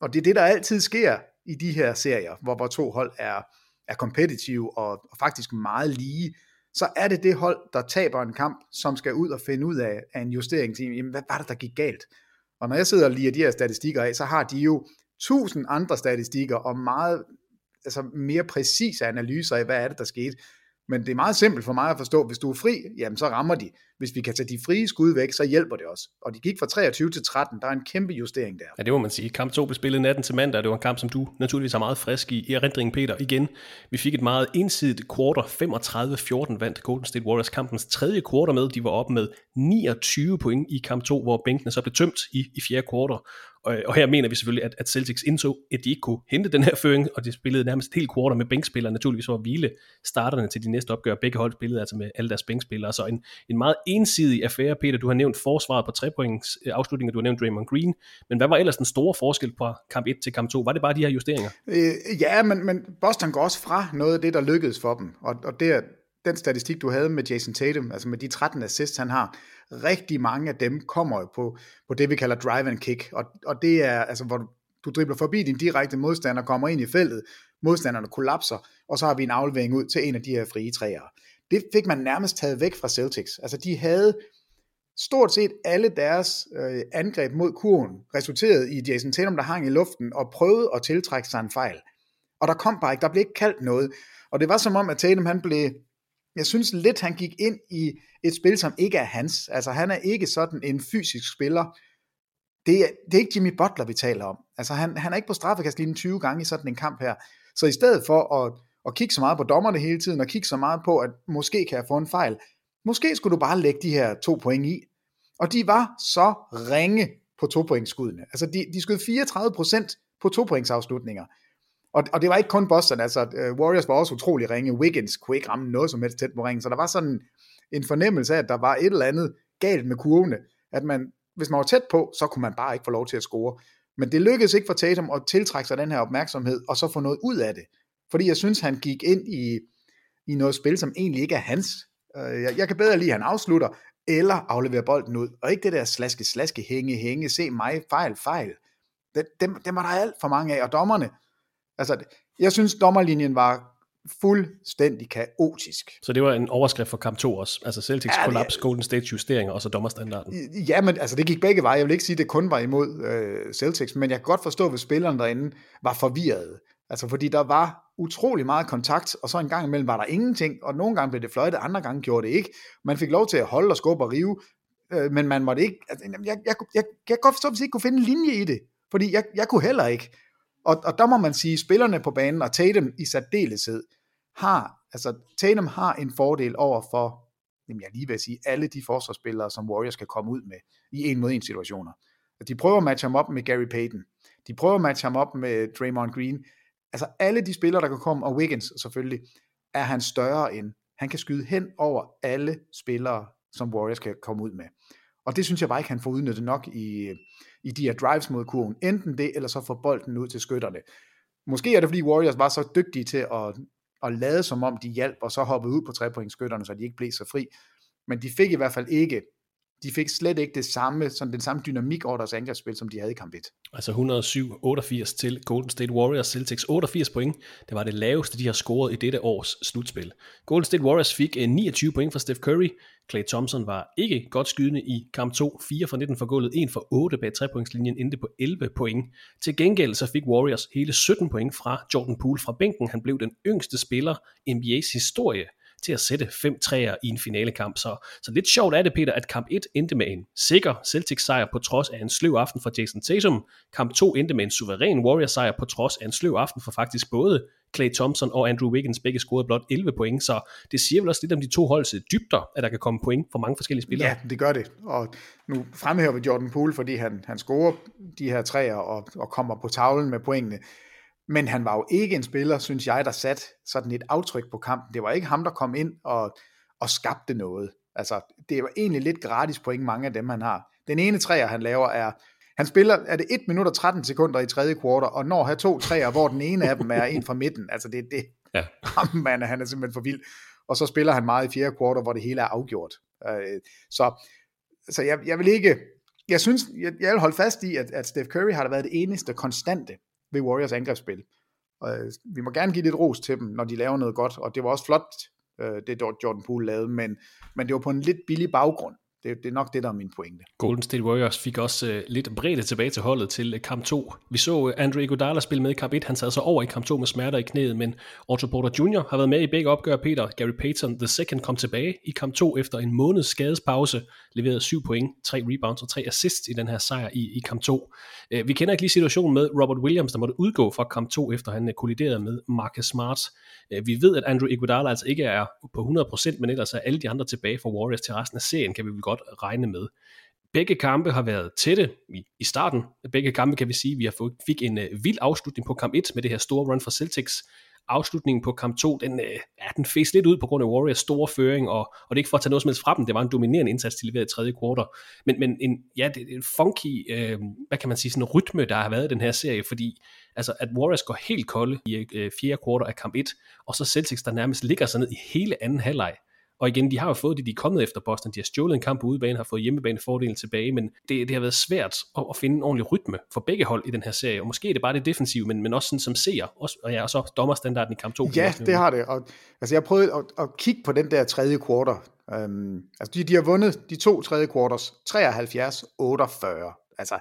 og det er det, der altid sker i de her serier, hvor, hvor to hold er, er competitive og, og faktisk meget lige. Så er det det hold, der taber en kamp, som skal ud og finde ud af, af en justering. Til, jamen, hvad var det, der gik galt? Og når jeg sidder og lige de her statistikker af, så har de jo tusind andre statistikker og meget altså mere præcise analyser af, hvad er det, der skete. Men det er meget simpelt for mig at forstå, hvis du er fri, jamen så rammer de. Hvis vi kan tage de frie skud væk, så hjælper det os. Og de gik fra 23 til 13, der er en kæmpe justering der. Ja, det må man sige. Kamp 2 blev spillet natten til mandag, det var en kamp, som du naturligvis er meget frisk i, i erindringen, Peter. Igen, vi fik et meget ensidigt quarter, 35-14 vandt Golden State Warriors kampens tredje quarter med. De var oppe med 29 point i kamp 2, hvor bænkene så blev tømt i, i fjerde quarter. Og, og her mener vi selvfølgelig, at, at Celtics indså, at de ikke kunne hente den her føring, og de spillede nærmest helt quarter med bænkspillere, naturligvis for at hvile starterne til de næste opgør. Begge hold spillede altså med alle deres bænkspillere, så en, en meget ensidig affære, Peter. Du har nævnt forsvaret på trepoints øh, afslutninger, du har nævnt Draymond Green, men hvad var ellers den store forskel fra kamp 1 til kamp 2? Var det bare de her justeringer? Øh, ja, men, men Boston går også fra noget af det, der lykkedes for dem, og, og det den statistik, du havde med Jason Tatum, altså med de 13 assists, han har, rigtig mange af dem kommer jo på, på det, vi kalder drive and kick, og, og det er, altså, hvor du, du dribler forbi din direkte modstander, kommer ind i feltet, modstanderne kollapser, og så har vi en aflevering ud til en af de her frie træer. Det fik man nærmest taget væk fra Celtics. Altså, de havde stort set alle deres øh, angreb mod kurven resulteret i Jason Tatum, der hang i luften og prøvede at tiltrække sig en fejl. Og der kom bare ikke, der blev ikke kaldt noget. Og det var som om, at Tatum han blev, jeg synes lidt, han gik ind i et spil, som ikke er hans. Altså han er ikke sådan en fysisk spiller. Det er, det er ikke Jimmy Butler, vi taler om. Altså han, han er ikke på straffekastlinjen 20 gange i sådan en kamp her. Så i stedet for at, og kigge så meget på dommerne hele tiden, og kigge så meget på, at måske kan jeg få en fejl. Måske skulle du bare lægge de her to point i. Og de var så ringe på to pointskuddene. Altså de, de skød 34% på to pointsafslutninger. Og, og det var ikke kun Boston, altså uh, Warriors var også utrolig ringe. Wiggins kunne ikke ramme noget som helst tæt på ringen, så der var sådan en fornemmelse af, at der var et eller andet galt med kurvene, at man, hvis man var tæt på, så kunne man bare ikke få lov til at score. Men det lykkedes ikke for Tatum at tiltrække sig den her opmærksomhed, og så få noget ud af det. Fordi jeg synes, han gik ind i, i noget spil, som egentlig ikke er hans. Øh, jeg, jeg kan bedre lide, at han afslutter, eller afleverer bolden ud, og ikke det der slaske, slaske, hænge, hænge, se mig, fejl, fejl. Dem, dem var der alt for mange af, og dommerne, altså, jeg synes, dommerlinjen var fuldstændig kaotisk. Så det var en overskrift for kamp 2 også, altså Celtics ja, kollaps, Golden State justeringer og så dommerstandarden. Ja, men altså det gik begge veje. Jeg vil ikke sige, at det kun var imod øh, Celtics, men jeg kan godt forstå, hvis spillerne derinde var forvirrede. Altså fordi der var utrolig meget kontakt, og så en gang imellem var der ingenting, og nogle gange blev det fløjtet, andre gange gjorde det ikke. Man fik lov til at holde og skubbe og rive, øh, men man måtte ikke, altså, jeg, jeg, jeg, jeg, jeg kan godt forstå, hvis I ikke kunne finde en linje i det, fordi jeg, jeg kunne heller ikke. Og, og der må man sige, spillerne på banen, og Tatum i særdeleshed, har, altså Tatum har en fordel over for, jamen jeg lige vil sige, alle de forsvarsspillere, som Warriors kan komme ud med i en mod en situationer. De prøver at matche ham op med Gary Payton. De prøver at matche ham op med Draymond Green. Altså alle de spillere, der kan komme, og Wiggins selvfølgelig, er han større end. Han kan skyde hen over alle spillere, som Warriors kan komme ud med. Og det synes jeg bare ikke, han får udnyttet nok i, i de her drives mod kurven. Enten det, eller så få bolden ud til skytterne. Måske er det, fordi Warriors var så dygtige til at, at lade som om de hjalp, og så hoppede ud på trepointskytterne, så de ikke blev så fri. Men de fik i hvert fald ikke de fik slet ikke det samme, sådan den samme dynamik over deres angrebsspil, som de havde i kamp 1. Altså 107-88 til Golden State Warriors, Celtics 88 point. Det var det laveste, de har scoret i dette års slutspil. Golden State Warriors fik eh, 29 point fra Steph Curry. Clay Thompson var ikke godt skydende i kamp 2, 4 for 19 for gulvet, 1 for 8 bag trepointslinjen, endte på 11 point. Til gengæld så fik Warriors hele 17 point fra Jordan Poole fra bænken. Han blev den yngste spiller i NBA's historie til at sætte fem træer i en finalekamp. Så, så lidt sjovt er det, Peter, at kamp 1 endte med en sikker Celtics sejr på trods af en sløv aften for Jason Tatum. Kamp 2 endte med en suveræn Warriors sejr på trods af en sløv aften for faktisk både Clay Thompson og Andrew Wiggins begge scorede blot 11 point, så det siger vel også lidt om de to holds dybder, at der kan komme point for mange forskellige spillere. Ja, det gør det, og nu fremhæver vi Jordan Poole, fordi han, han scorer de her træer og, og kommer på tavlen med pointene. Men han var jo ikke en spiller, synes jeg, der sat sådan et aftryk på kampen. Det var ikke ham, der kom ind og, og skabte noget. Altså, det var egentlig lidt gratis point, mange af dem, han har. Den ene træer, han laver, er, han spiller, er det 1 minut og 13 sekunder i tredje kvartal, og når har to træer, hvor den ene af dem er en fra midten. Altså, det er det. Ja. man, han er simpelthen for vild. Og så spiller han meget i fjerde kvartal, hvor det hele er afgjort. Øh, så så jeg, jeg vil ikke, jeg synes, jeg, jeg vil holde fast i, at, at Steph Curry har været det eneste konstante ved Warriors angrebsspil. Og øh, vi må gerne give lidt ros til dem, når de laver noget godt, og det var også flot, øh, det Jordan Poole lavede, men, men det var på en lidt billig baggrund. Det, det er nok det, der er min pointe. Golden State Warriors fik også uh, lidt bredde tilbage til holdet til uh, kamp 2. Vi så uh, Andre Iguodala spille med i kamp 1. Han sad så over i kamp 2 med smerter i knæet, men Otto Porter Jr. har været med i begge opgør. Peter Gary Payton the second kom tilbage i kamp 2 efter en måneds skadespause, leverede 7 point, 3 rebounds og 3 assists i den her sejr i, i kamp 2. Uh, vi kender ikke lige situationen med Robert Williams, der måtte udgå fra kamp 2, efter han uh, kolliderede med Marcus Smart. Uh, vi ved, at Andrew Iguodala altså ikke er på 100%, men ellers er alle de andre tilbage for Warriors til resten af serien, kan vi vel godt regne med. Begge kampe har været tætte i, i starten. Begge kampe kan vi sige, at vi har fået, fik en uh, vild afslutning på kamp 1 med det her store run for Celtics. Afslutningen på kamp 2, den, uh, ja, den fæs lidt ud på grund af Warriors store føring, og, og det er ikke for at tage noget som helst fra dem, det var en dominerende indsats, de leverede i tredje kvartal. Men, men en, ja, det er en funky, uh, hvad kan man sige, sådan en rytme, der har været i den her serie, fordi altså, at Warriors går helt kolde i uh, fjerde kvartal af kamp 1, og så Celtics, der nærmest ligger sig ned i hele anden halvleg. Og igen, de har jo fået det, de er kommet efter Boston. De har stjålet en kamp på udebane, har fået hjemmebanefordelen tilbage, men det, det har været svært at, at finde en ordentlig rytme for begge hold i den her serie. Og måske er det bare det defensive, men, men også sådan som ser, også, og ja, og så dommerstandarden i kamp 2. Ja, det har det. Og, altså, jeg prøvede at, at kigge på den der tredje quarter. Um, altså, de, de har vundet de to tredje quarters 73-48. Altså,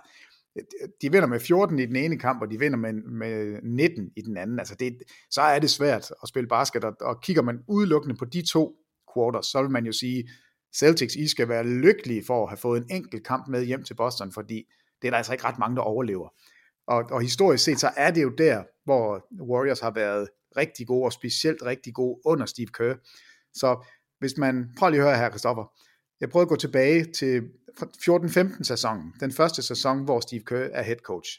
de vinder med 14 i den ene kamp, og de vinder med, med 19 i den anden. Altså det, så er det svært at spille basket, og, og kigger man udelukkende på de to quarters, så vil man jo sige, Celtics, I skal være lykkelige for at have fået en enkelt kamp med hjem til Boston, fordi det er der altså ikke ret mange, der overlever. Og, og historisk set, så er det jo der, hvor Warriors har været rigtig gode, og specielt rigtig gode under Steve Kerr. Så hvis man, prøv lige at høre her, Christoffer. Jeg prøvede at gå tilbage til 14-15 sæsonen, den første sæson, hvor Steve Kerr er head coach.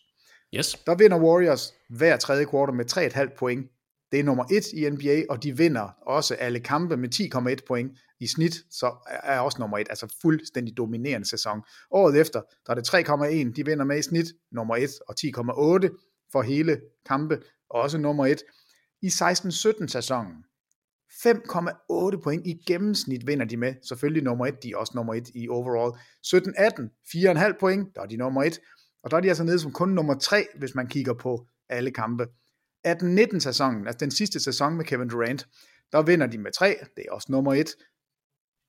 Yes. Der vinder Warriors hver tredje kvartal med 3,5 point. Det er nummer et i NBA, og de vinder også alle kampe med 10,1 point i snit, så er også nummer et, altså fuldstændig dominerende sæson. Året efter, der er det 3,1, de vinder med i snit, nummer et, og 10,8 for hele kampe, også nummer et. I 16-17 sæsonen, 5,8 point i gennemsnit vinder de med. Selvfølgelig nummer 1, de er også nummer 1 i overall. 17-18, 4,5 point, der er de nummer 1. Og der er de altså nede som kun nummer 3, hvis man kigger på alle kampe. 18-19 sæsonen, altså den sidste sæson med Kevin Durant, der vinder de med 3, det er også nummer 1.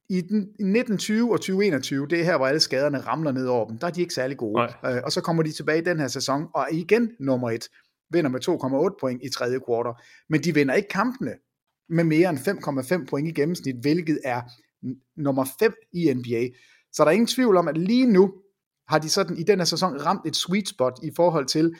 I, den, i 1920 og 2021, det er her, hvor alle skaderne ramler ned over dem, der er de ikke særlig gode. Øh, og så kommer de tilbage i den her sæson, og er igen nummer 1 vinder med 2,8 point i tredje kvartal. Men de vinder ikke kampene med mere end 5,5 point i gennemsnit, hvilket er nummer 5 i NBA. Så der er ingen tvivl om, at lige nu har de sådan i den her sæson ramt et sweet spot i forhold til,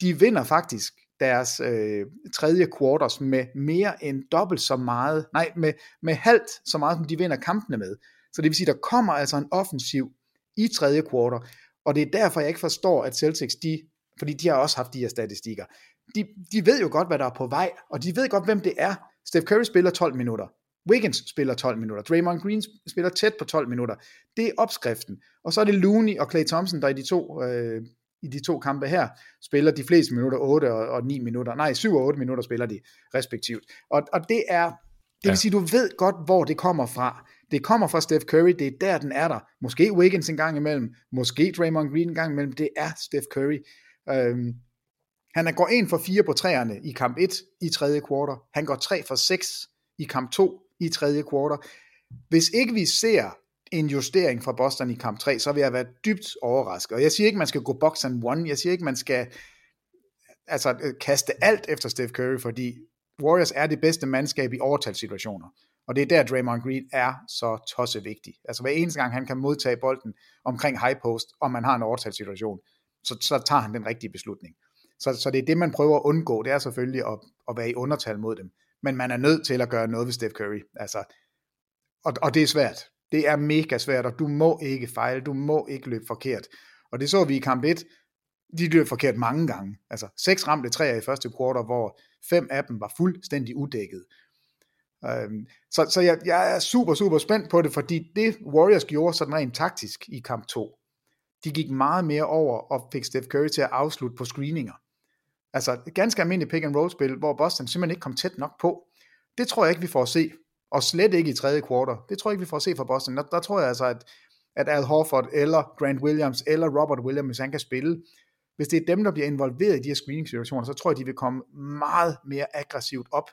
de vinder faktisk deres øh, tredje quarters med mere end dobbelt så meget, nej, med, med halvt så meget, som de vinder kampene med. Så det vil sige, der kommer altså en offensiv i tredje kvartal, og det er derfor, jeg ikke forstår, at Celtics, de, fordi de har også haft de her statistikker, de, de ved jo godt, hvad der er på vej, og de ved godt, hvem det er. Steph Curry spiller 12 minutter, Wiggins spiller 12 minutter, Draymond Green spiller tæt på 12 minutter. Det er opskriften. Og så er det Looney og Clay Thompson, der i de to, øh, i de to kampe her spiller de fleste minutter, 8 og, og 9 minutter. Nej, 7 og 8 minutter spiller de respektivt. Og, og det er, det vil ja. sige, du ved godt, hvor det kommer fra. Det kommer fra Steph Curry, det er der, den er der. Måske Wiggins en gang imellem, måske Draymond Green en gang imellem, det er Steph Curry. Øhm, han går 1 for 4 på træerne i kamp 1 i tredje kvartal. Han går 3 for 6 i kamp 2 i tredje kvartal. Hvis ikke vi ser en justering fra Boston i kamp 3, så vil jeg være dybt overrasket. Og jeg siger ikke, man skal gå box and one. Jeg siger ikke, man skal altså, øh, kaste alt efter Steph Curry, fordi Warriors er det bedste mandskab i overtalssituationer. Og det er der, Draymond Green er så tosse vigtig. Altså hver eneste gang, han kan modtage bolden omkring high post, og man har en overtalssituation, så, så tager han den rigtige beslutning. Så, så det er det, man prøver at undgå, det er selvfølgelig at, at være i undertal mod dem. Men man er nødt til at gøre noget ved Steph Curry. Altså, og, og det er svært. Det er mega svært, og du må ikke fejle, du må ikke løbe forkert. Og det så vi i kamp 1, de løb forkert mange gange. Altså seks ramte træer i første kvartal, hvor fem af dem var fuldstændig uddækket. Øhm, så så jeg, jeg er super, super spændt på det, fordi det Warriors gjorde sådan rent taktisk i kamp 2, de gik meget mere over og fik Steph Curry til at afslutte på screeninger. Altså et ganske almindeligt pick and roll spil, hvor Boston simpelthen ikke kom tæt nok på. Det tror jeg ikke, vi får at se. Og slet ikke i tredje kvartal. Det tror jeg ikke, vi får at se fra Boston. Der, der tror jeg altså, at, at Al Horford eller Grant Williams eller Robert Williams, hvis han kan spille, hvis det er dem, der bliver involveret i de her screening-situationer, så tror jeg, de vil komme meget mere aggressivt op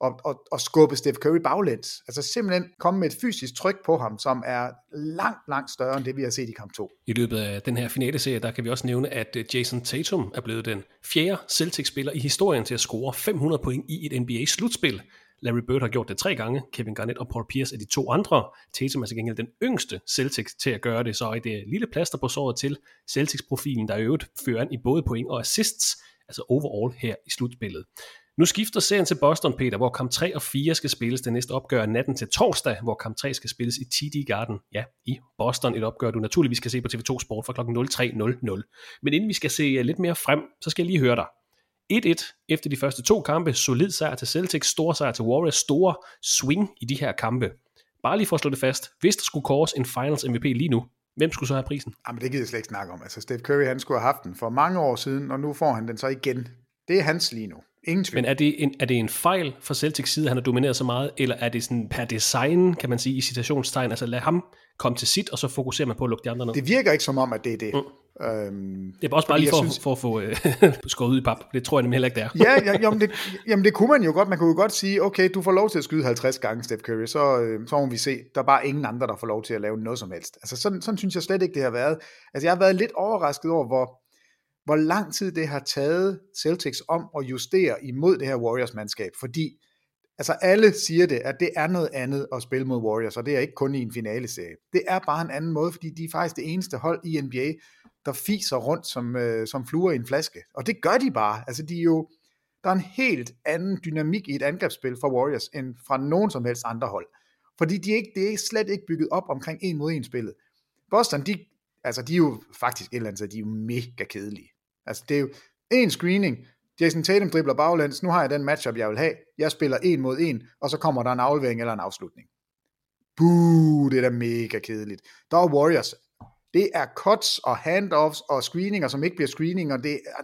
og, og, og skubbe Steph Curry baglæns. Altså simpelthen komme med et fysisk tryk på ham, som er langt, langt større end det, vi har set i kamp 2. I løbet af den her finale serie, der kan vi også nævne, at øh, Jason Tatum er blevet den fjerde Celtics-spiller i historien til at score 500 point i et NBA-slutspil. Larry Bird har gjort det tre gange, Kevin Garnett og Paul Pierce er de to andre. Tatum er til gengæld den yngste Celtics til at gøre det, så er det lille plaster på såret til Celtics-profilen, der er øvrigt fører an i både point og assists, altså overall her i slutspillet. Nu skifter serien til Boston, Peter, hvor kamp 3 og 4 skal spilles det næste opgør natten til torsdag, hvor kamp 3 skal spilles i TD Garden, ja, i Boston. Et opgør, du naturligvis skal se på TV2 Sport fra kl. 03.00. Men inden vi skal se øh, lidt mere frem, så skal jeg lige høre dig. 1-1 efter de første to kampe, solid sejr til Celtics, stor sejr til Warriors, store swing i de her kampe. Bare lige for at slå det fast, hvis der skulle kores en Finals MVP lige nu, hvem skulle så have prisen? Jamen det gider jeg slet ikke snakke om. Altså Steph Curry, han skulle have haft den for mange år siden, og nu får han den så igen. Det er hans lige nu. Ingen tvivl. Men er det, en, er det en fejl fra Celtics side, at han har domineret så meget, eller er det sådan per design, kan man sige, i citationstegn, altså lad ham komme til sit, og så fokuserer man på at lukke de andre ned? Det virker ikke som om, at det er det. Mm. Øhm, det er også bare lige for, synes... for at få øh, skåret ud i pap. Det tror jeg nemlig heller ikke, det er. ja, ja jamen, det, jamen det kunne man jo godt. Man kunne jo godt sige, okay, du får lov til at skyde 50 gange, Steph Curry, så, øh, så må vi se, der er bare ingen andre, der får lov til at lave noget som helst. Altså sådan, sådan synes jeg slet ikke, det har været. Altså jeg har været lidt overrasket over, hvor, hvor lang tid det har taget Celtics om at justere imod det her Warriors-mandskab, fordi altså alle siger det, at det er noget andet at spille mod Warriors, og det er ikke kun i en finale-serie. Det er bare en anden måde, fordi de er faktisk det eneste hold i NBA, der fiser rundt som, øh, som fluer i en flaske. Og det gør de bare. Altså de er jo, der er en helt anden dynamik i et angrebsspil for Warriors, end fra nogen som helst andre hold. Fordi de er ikke, det er slet ikke bygget op omkring en mod en spillet. Boston, de, altså de er jo faktisk et eller andet, så de er jo mega kedelige. Altså det er jo en screening, Jason Tatum dribler baglæns, nu har jeg den matchup, jeg vil have. Jeg spiller en mod en, og så kommer der en aflevering eller en afslutning. Buh, det er da mega kedeligt. Der er Warriors. Det er cuts og handoffs og screeninger, som ikke bliver screeninger. Det, er,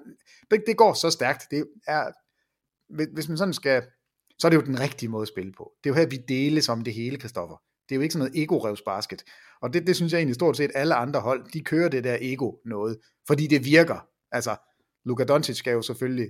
det, det går så stærkt. Det er, hvis man sådan skal, så er det jo den rigtige måde at spille på. Det er jo her, vi deles om det hele, Kristoffer. Det er jo ikke sådan noget ego basket. Og det, det synes jeg egentlig stort set alle andre hold, de kører det der ego noget, fordi det virker. Altså, Luka Doncic skal jo selvfølgelig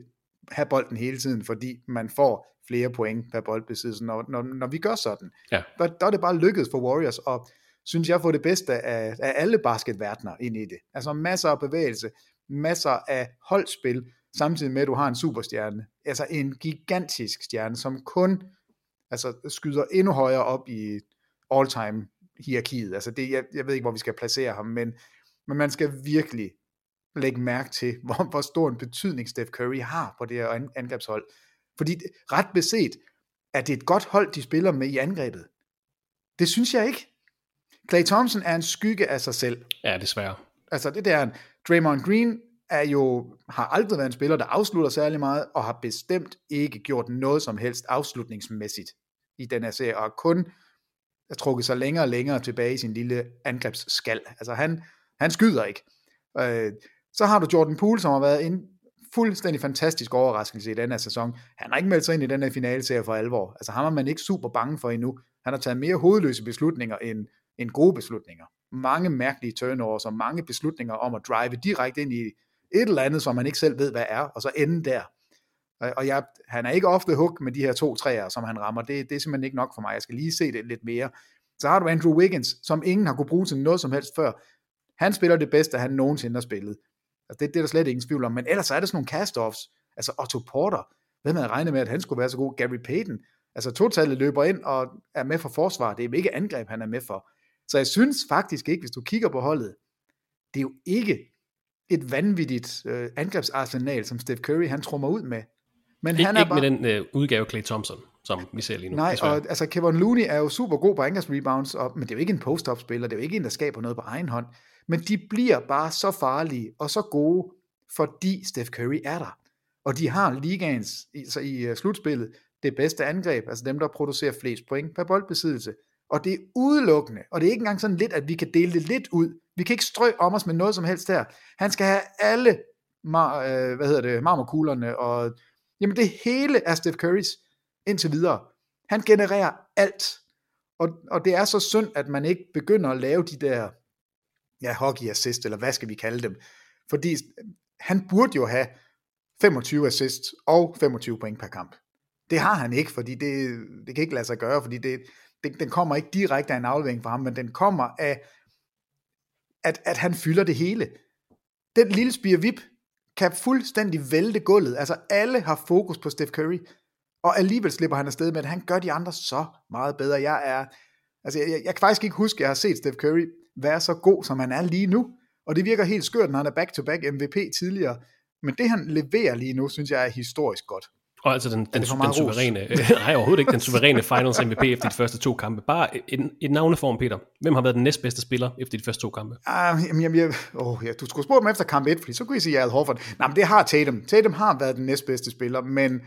have bolden hele tiden, fordi man får flere point per boldbesiddelse, når, når, når vi gør sådan. Ja. Der, der er det bare lykkedes for Warriors, og synes jeg får det bedste af, af alle basketverdener ind i det. Altså masser af bevægelse, masser af holdspil, samtidig med at du har en superstjerne. Altså en gigantisk stjerne, som kun altså, skyder endnu højere op i all-time hierarkiet. Altså det, jeg, jeg ved ikke, hvor vi skal placere ham, men, men man skal virkelig lægge mærke til, hvor, hvor stor en betydning Steph Curry har på det her angrebshold. Fordi ret beset, er det et godt hold, de spiller med i angrebet. Det synes jeg ikke. Clay Thompson er en skygge af sig selv. Ja, desværre. Altså det der, Draymond Green er jo, har aldrig været en spiller, der afslutter særlig meget, og har bestemt ikke gjort noget som helst afslutningsmæssigt i den her serie, og kun har trukket sig længere og længere tilbage i sin lille angrebsskal. Altså han, han skyder ikke. Øh, så har du Jordan Poole, som har været en fuldstændig fantastisk overraskelse i den her sæson. Han har ikke meldt sig ind i den her finalserie for alvor. Altså ham er man ikke super bange for endnu. Han har taget mere hovedløse beslutninger end, end gode beslutninger. Mange mærkelige turnovers og mange beslutninger om at drive direkte ind i et eller andet, som man ikke selv ved, hvad er, og så ende der. Og jeg, han er ikke ofte hook med de her to træer, som han rammer. Det, det er simpelthen ikke nok for mig. Jeg skal lige se det lidt mere. Så har du Andrew Wiggins, som ingen har kunne bruge til noget som helst før. Han spiller det bedste, han nogensinde har spillet. Altså det, det er der slet ingen tvivl om. Men ellers er der sådan nogle cast-offs. Altså Otto Porter. Hvem havde regnet med, at han skulle være så god? Gary Payton. Altså totalet løber ind og er med for forsvar. Det er ikke angreb, han er med for. Så jeg synes faktisk ikke, hvis du kigger på holdet, det er jo ikke et vanvittigt øh, angrebsarsenal, som Steph Curry han trummer ud med. Men Ik- han er ikke bare... med den øh, udgave Clay Thompson, som vi ser lige nu. Nej, desværre. og altså Kevin Looney er jo super god på angrebsrebounds, og, men det er jo ikke en post-up-spiller, det er jo ikke en, der skaber noget på egen hånd. Men de bliver bare så farlige og så gode, fordi Steph Curry er der. Og de har ligaens, så i øh, slutspillet, det bedste angreb, altså dem, der producerer flest point per boldbesiddelse. Og det er udelukkende, og det er ikke engang sådan lidt, at vi kan dele det lidt ud. Vi kan ikke strø om os med noget som helst her. Han skal have alle mar, øh, hvad hedder det, marmorkuglerne, og jamen det hele er Steph Currys indtil videre. Han genererer alt. Og, og det er så synd, at man ikke begynder at lave de der ja, hockey assist, eller hvad skal vi kalde dem. Fordi han burde jo have 25 assists og 25 point per kamp. Det har han ikke, fordi det, det kan ikke lade sig gøre, fordi det, det, den kommer ikke direkte af en aflevering fra ham, men den kommer af, at, at han fylder det hele. Den lille spire vip kan fuldstændig vælte gulvet. Altså alle har fokus på Steph Curry, og alligevel slipper han afsted med, at han gør de andre så meget bedre. Jeg er, altså jeg, jeg, jeg kan faktisk ikke huske, at jeg har set Steph Curry være så god, som han er lige nu. Og det virker helt skørt, når han er back-to-back MVP tidligere. Men det, han leverer lige nu, synes jeg er historisk godt. Og altså den, den, den suveræne, nej overhovedet ikke, den suveræne Finals MVP efter de første to kampe. Bare et, et navneform, Peter. Hvem har været den næstbedste spiller efter de første to kampe? Uh, jamen, jamen, jeg, oh, ja, du skulle spørge dem efter kamp 1, fordi så kunne I sige Al Horford. Nej, men det har Tatum. Tatum har været den næstbedste spiller, men,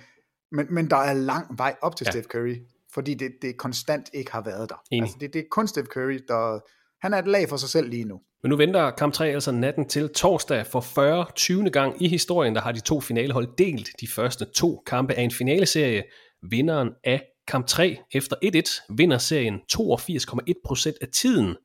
men, men der er lang vej op til ja. Steph Curry, fordi det, det konstant ikke har været der. Altså, det, det er kun Steph Curry, der, han er et lag for sig selv lige nu. Men nu venter kamp 3 altså natten til torsdag for 40. 20. gang i historien, der har de to finalehold delt de første to kampe af en finaleserie. Vinderen af kamp 3 efter 1-1 vinder serien 82,1% af tiden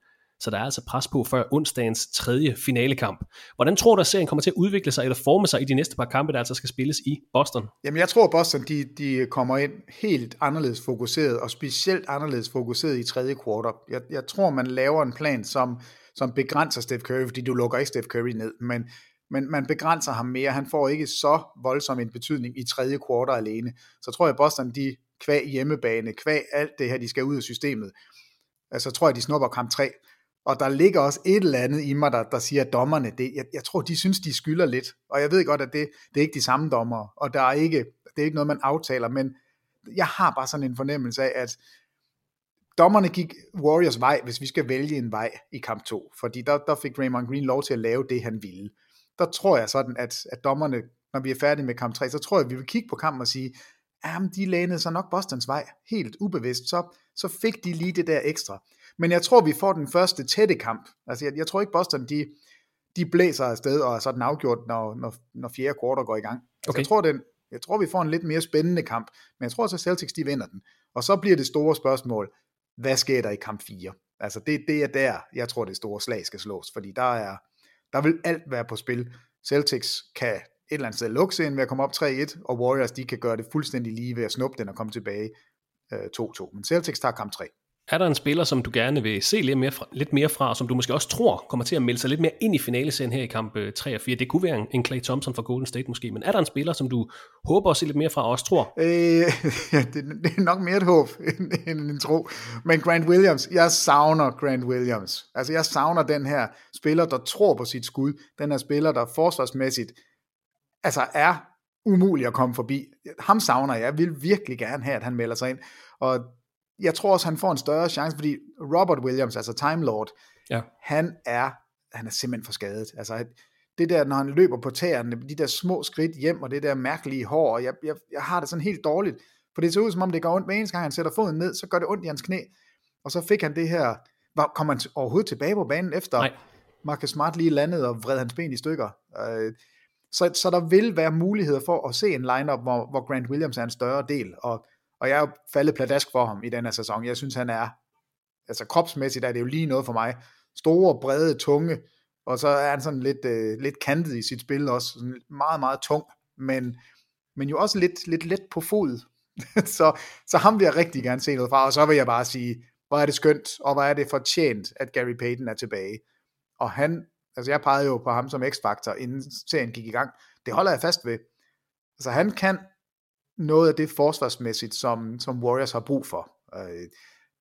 så der er altså pres på før onsdagens tredje finalekamp. Hvordan tror du, at serien kommer til at udvikle sig eller forme sig i de næste par kampe, der altså skal spilles i Boston? Jamen jeg tror, at Boston de, de kommer ind helt anderledes fokuseret, og specielt anderledes fokuseret i tredje kvartal. Jeg, jeg tror, man laver en plan, som, som begrænser Steph Curry, fordi du lukker ikke Steph Curry ned, men, men man begrænser ham mere. Han får ikke så voldsom en betydning i tredje kvartal alene. Så tror jeg, at Boston de kvæg hjemmebane, kvæg alt det her, de skal ud af systemet, altså tror jeg, de snupper kamp 3. Og der ligger også et eller andet i mig, der, der siger, at dommerne, det, jeg, jeg tror, de synes, de skylder lidt. Og jeg ved godt, at det, det er ikke de samme dommer. Og der er ikke, det er ikke noget, man aftaler, men jeg har bare sådan en fornemmelse af, at dommerne gik Warriors vej, hvis vi skal vælge en vej i kamp 2, fordi der, der fik Raymond Green lov til at lave det, han ville. Der tror jeg sådan, at, at dommerne, når vi er færdige med kamp 3, så tror jeg, at vi vil kigge på kampen og sige, jamen de lænede sig nok Bostons vej, helt ubevidst, så, så fik de lige det der ekstra. Men jeg tror, vi får den første tætte kamp. Altså jeg, jeg tror ikke Boston, de, de blæser afsted og er sådan afgjort, når, når, når fjerde kvartal går i gang. Altså, okay. jeg, tror, den, jeg tror, vi får en lidt mere spændende kamp, men jeg tror også, at Celtics de vinder den. Og så bliver det store spørgsmål, hvad sker der i kamp 4? Altså det, det er der, jeg tror, det store slag skal slås, fordi der er, der vil alt være på spil. Celtics kan et eller andet sted lukke sig ved at komme op 3-1, og Warriors de kan gøre det fuldstændig lige ved at snuppe den og komme tilbage øh, 2-2. Men Celtics tager kamp 3. Er der en spiller, som du gerne vil se lidt mere, fra, lidt mere fra, og som du måske også tror kommer til at melde sig lidt mere ind i finaleserien her i kamp øh, 3 og 4? Det kunne være en, en Clay Thompson fra Golden State måske, men er der en spiller, som du håber at se lidt mere fra, og også tror? Øh, ja, det, det er nok mere et håb end, end en tro. Men Grant Williams, jeg savner Grant Williams. Altså jeg savner den her spiller, der tror på sit skud. Den her spiller, der forsvarsmæssigt altså er umulig at komme forbi. Ham savner jeg. Jeg vil virkelig gerne have, at han melder sig ind. Og jeg tror også, han får en større chance, fordi Robert Williams, altså Time Lord, ja. han er han er simpelthen for skadet. Altså, det der, når han løber på tæerne, de der små skridt hjem, og det der mærkelige hår, og jeg, jeg, jeg har det sådan helt dårligt, for det ser ud som om, det går ondt hver eneste gang, han sætter foden ned, så gør det ondt i hans knæ, og så fik han det her, var, kom han overhovedet tilbage på banen efter, Nej. Marcus Smart lige landede og vred hans ben i stykker. Øh, så, så der vil være muligheder for at se en lineup, hvor, hvor Grant Williams er en større del, og og jeg er jo faldet pladask for ham i den her sæson. Jeg synes, han er, altså kropsmæssigt er det jo lige noget for mig. Store, brede, tunge, og så er han sådan lidt, øh, lidt kantet i sit spil også. Sådan meget, meget tung, men, men jo også lidt, lidt let på fod. så, så ham vil jeg rigtig gerne se noget fra, og så vil jeg bare sige, hvor er det skønt, og hvor er det fortjent, at Gary Payton er tilbage. Og han, altså jeg pegede jo på ham som x-faktor, inden serien gik i gang. Det holder jeg fast ved. Altså han kan noget af det forsvarsmæssigt, som, som Warriors har brug for. Øh,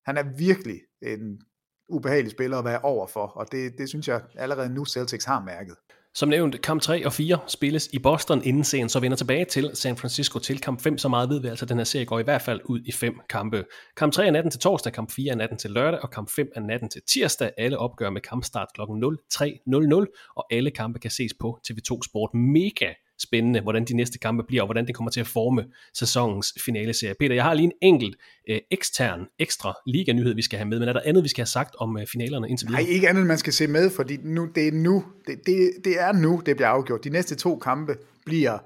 han er virkelig en ubehagelig spiller at være over for, og det, det synes jeg allerede nu Celtics har mærket. Som nævnt, kamp 3 og 4 spilles i Boston inden serien, så vender tilbage til San Francisco til kamp 5, så meget ved vi altså, at den her serie går i hvert fald ud i fem kampe. Kamp 3 er natten til torsdag, kamp 4 er natten til lørdag, og kamp 5 er natten til tirsdag. Alle opgør med kampstart kl. 03.00, og alle kampe kan ses på TV2 Sport Mega spændende, hvordan de næste kampe bliver, og hvordan det kommer til at forme sæsonens finaleserie. Peter, jeg har lige en enkelt øh, ekstern, ekstra liga-nyhed, vi skal have med, men er der andet, vi skal have sagt om øh, finalerne indtil videre? Nej, ikke andet, man skal se med, fordi nu, det er nu, det, det, det er nu, det bliver afgjort. De næste to kampe bliver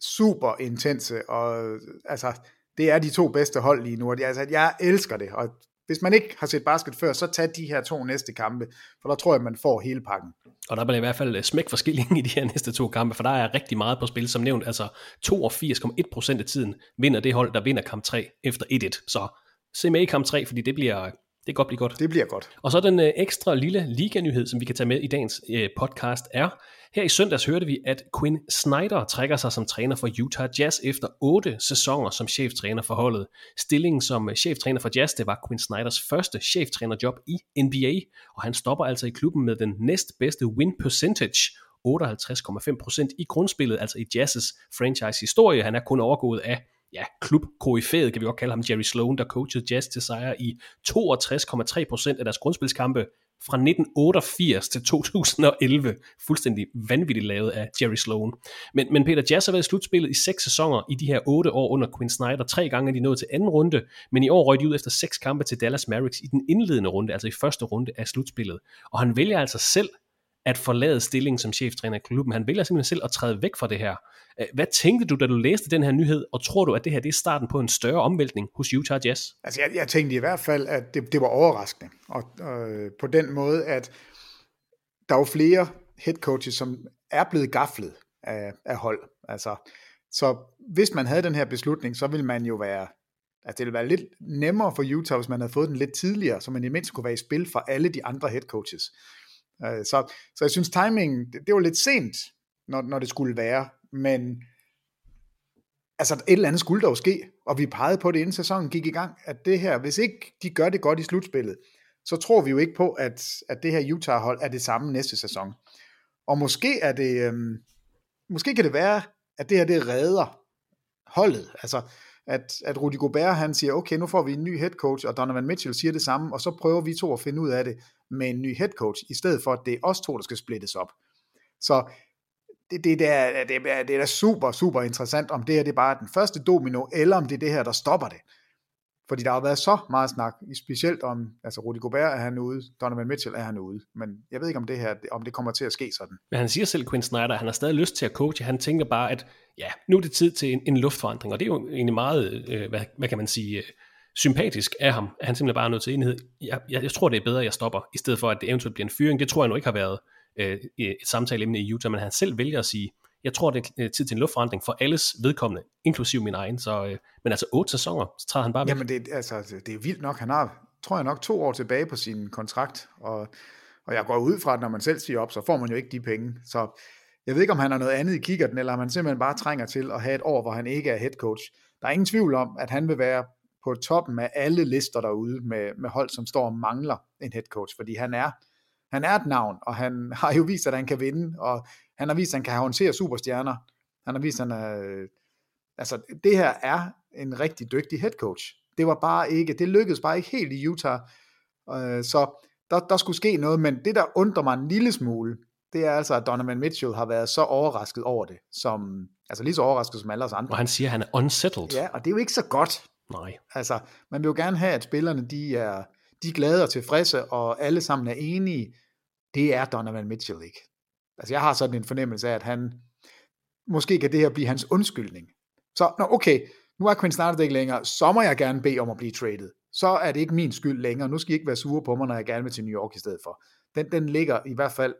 super intense, og altså, det er de to bedste hold lige nu, og det, altså, jeg elsker det, og hvis man ikke har set basket før, så tag de her to næste kampe, for der tror jeg, man får hele pakken. Og der bliver i hvert fald øh, smæk for skillingen i de her næste to kampe, for der er rigtig meget på spil, som nævnt, altså 82,1% af tiden vinder det hold, der vinder kamp 3 efter 1-1. Så se med i kamp 3, fordi det bliver, det kan godt blive godt. Det bliver godt. Og så den øh, ekstra lille liga-nyhed, som vi kan tage med i dagens øh, podcast, er, her i søndags hørte vi, at Quinn Snyder trækker sig som træner for Utah Jazz efter otte sæsoner som cheftræner for holdet. Stillingen som cheftræner for Jazz, det var Quinn Snyders første cheftrænerjob i NBA, og han stopper altså i klubben med den næstbedste win percentage, 58,5% i grundspillet, altså i Jazz's franchise historie. Han er kun overgået af ja, klub kan vi godt kalde ham, Jerry Sloan, der coachede Jazz til sejr i 62,3% af deres grundspilskampe fra 1988 til 2011. Fuldstændig vanvittigt lavet af Jerry Sloan. Men, men Peter Jazz har været i slutspillet i seks sæsoner i de her otte år under Quinn Snyder. Tre gange er de nået til anden runde, men i år røg de ud efter seks kampe til Dallas Mavericks i den indledende runde, altså i første runde af slutspillet. Og han vælger altså selv at forlade stillingen som cheftræner i klubben. Han vælger simpelthen selv at træde væk fra det her. Hvad tænkte du, da du læste den her nyhed, og tror du, at det her det er starten på en større omvæltning hos Utah Jazz? Altså, jeg, jeg tænkte i hvert fald, at det, det var overraskende. Og øh, på den måde, at der er flere head coaches, som er blevet gaflet af, af hold. Altså, så hvis man havde den her beslutning, så ville man jo være Altså det ville være lidt nemmere for Utah, hvis man havde fået den lidt tidligere, så man i mindst kunne være i spil for alle de andre head coaches. Øh, så, så jeg synes timingen, det, det var lidt sent, når, når det skulle være, men altså et eller andet skulle dog ske, og vi pegede på det inden sæsonen gik i gang, at det her, hvis ikke de gør det godt i slutspillet, så tror vi jo ikke på, at, at det her Utah-hold er det samme næste sæson. Og måske er det, øhm, måske kan det være, at det her det redder holdet. Altså, at, at Rudy Gobert han siger, okay, nu får vi en ny head coach, og Donovan Mitchell siger det samme, og så prøver vi to at finde ud af det med en ny head coach, i stedet for, at det er os to, der skal splittes op. Så det, det, der, er, det, er, det er da super, super interessant, om det her det er bare den første domino, eller om det er det her, der stopper det. Fordi der har været så meget snak, specielt om, altså Rudi Gobert er han ude, Donovan Mitchell er han ude, men jeg ved ikke om det her, om det kommer til at ske sådan. Men han siger selv, Quinn Snyder, at han har stadig lyst til at coache, han tænker bare, at ja, nu er det tid til en, en luftforandring, og det er jo egentlig meget, øh, hvad, hvad kan man sige, øh, sympatisk af ham, at han simpelthen bare er nødt til enighed. Jeg, jeg, jeg tror, det er bedre, at jeg stopper, i stedet for, at det eventuelt bliver en fyring. Det tror jeg nu ikke har været øh, et samtaleemne i Utah, men han selv vælger at sige, jeg tror, det er øh, tid til en luftforandring for alles vedkommende, inklusiv min egen. Så, øh, men altså otte sæsoner, så træder han bare væk. Jamen det, altså, altså, det er vildt nok. Han har, tror jeg nok, to år tilbage på sin kontrakt, og, og jeg går ud fra, at når man selv siger op, så får man jo ikke de penge. Så jeg ved ikke, om han har noget andet i kikkerten, eller om han simpelthen bare trænger til at have et år, hvor han ikke er head coach. Der er ingen tvivl om, at han vil være på toppen af alle lister derude med, med hold, som står og mangler en head coach, fordi han er, han er et navn, og han har jo vist, at han kan vinde, og han har vist, at han kan håndtere superstjerner. Han har vist, at han er, altså det her er en rigtig dygtig head coach. Det var bare ikke, det lykkedes bare ikke helt i Utah, øh, så der, der skulle ske noget, men det der undrer mig en lille smule, det er altså, at Donovan Mitchell har været så overrasket over det, som, altså lige så overrasket som alle os andre. Og han siger, at han er unsettled. Ja, og det er jo ikke så godt. Nej. Altså, man vil jo gerne have, at spillerne, de er, de er glade og tilfredse, og alle sammen er enige. Det er Donovan Mitchell ikke. Altså, jeg har sådan en fornemmelse af, at han, måske kan det her blive hans undskyldning. Så, nå, okay, nu er Quinn Snyder ikke længere, så må jeg gerne bede om at blive traded. Så er det ikke min skyld længere. Nu skal I ikke være sure på mig, når jeg gerne vil til New York i stedet for. Den, den ligger i hvert fald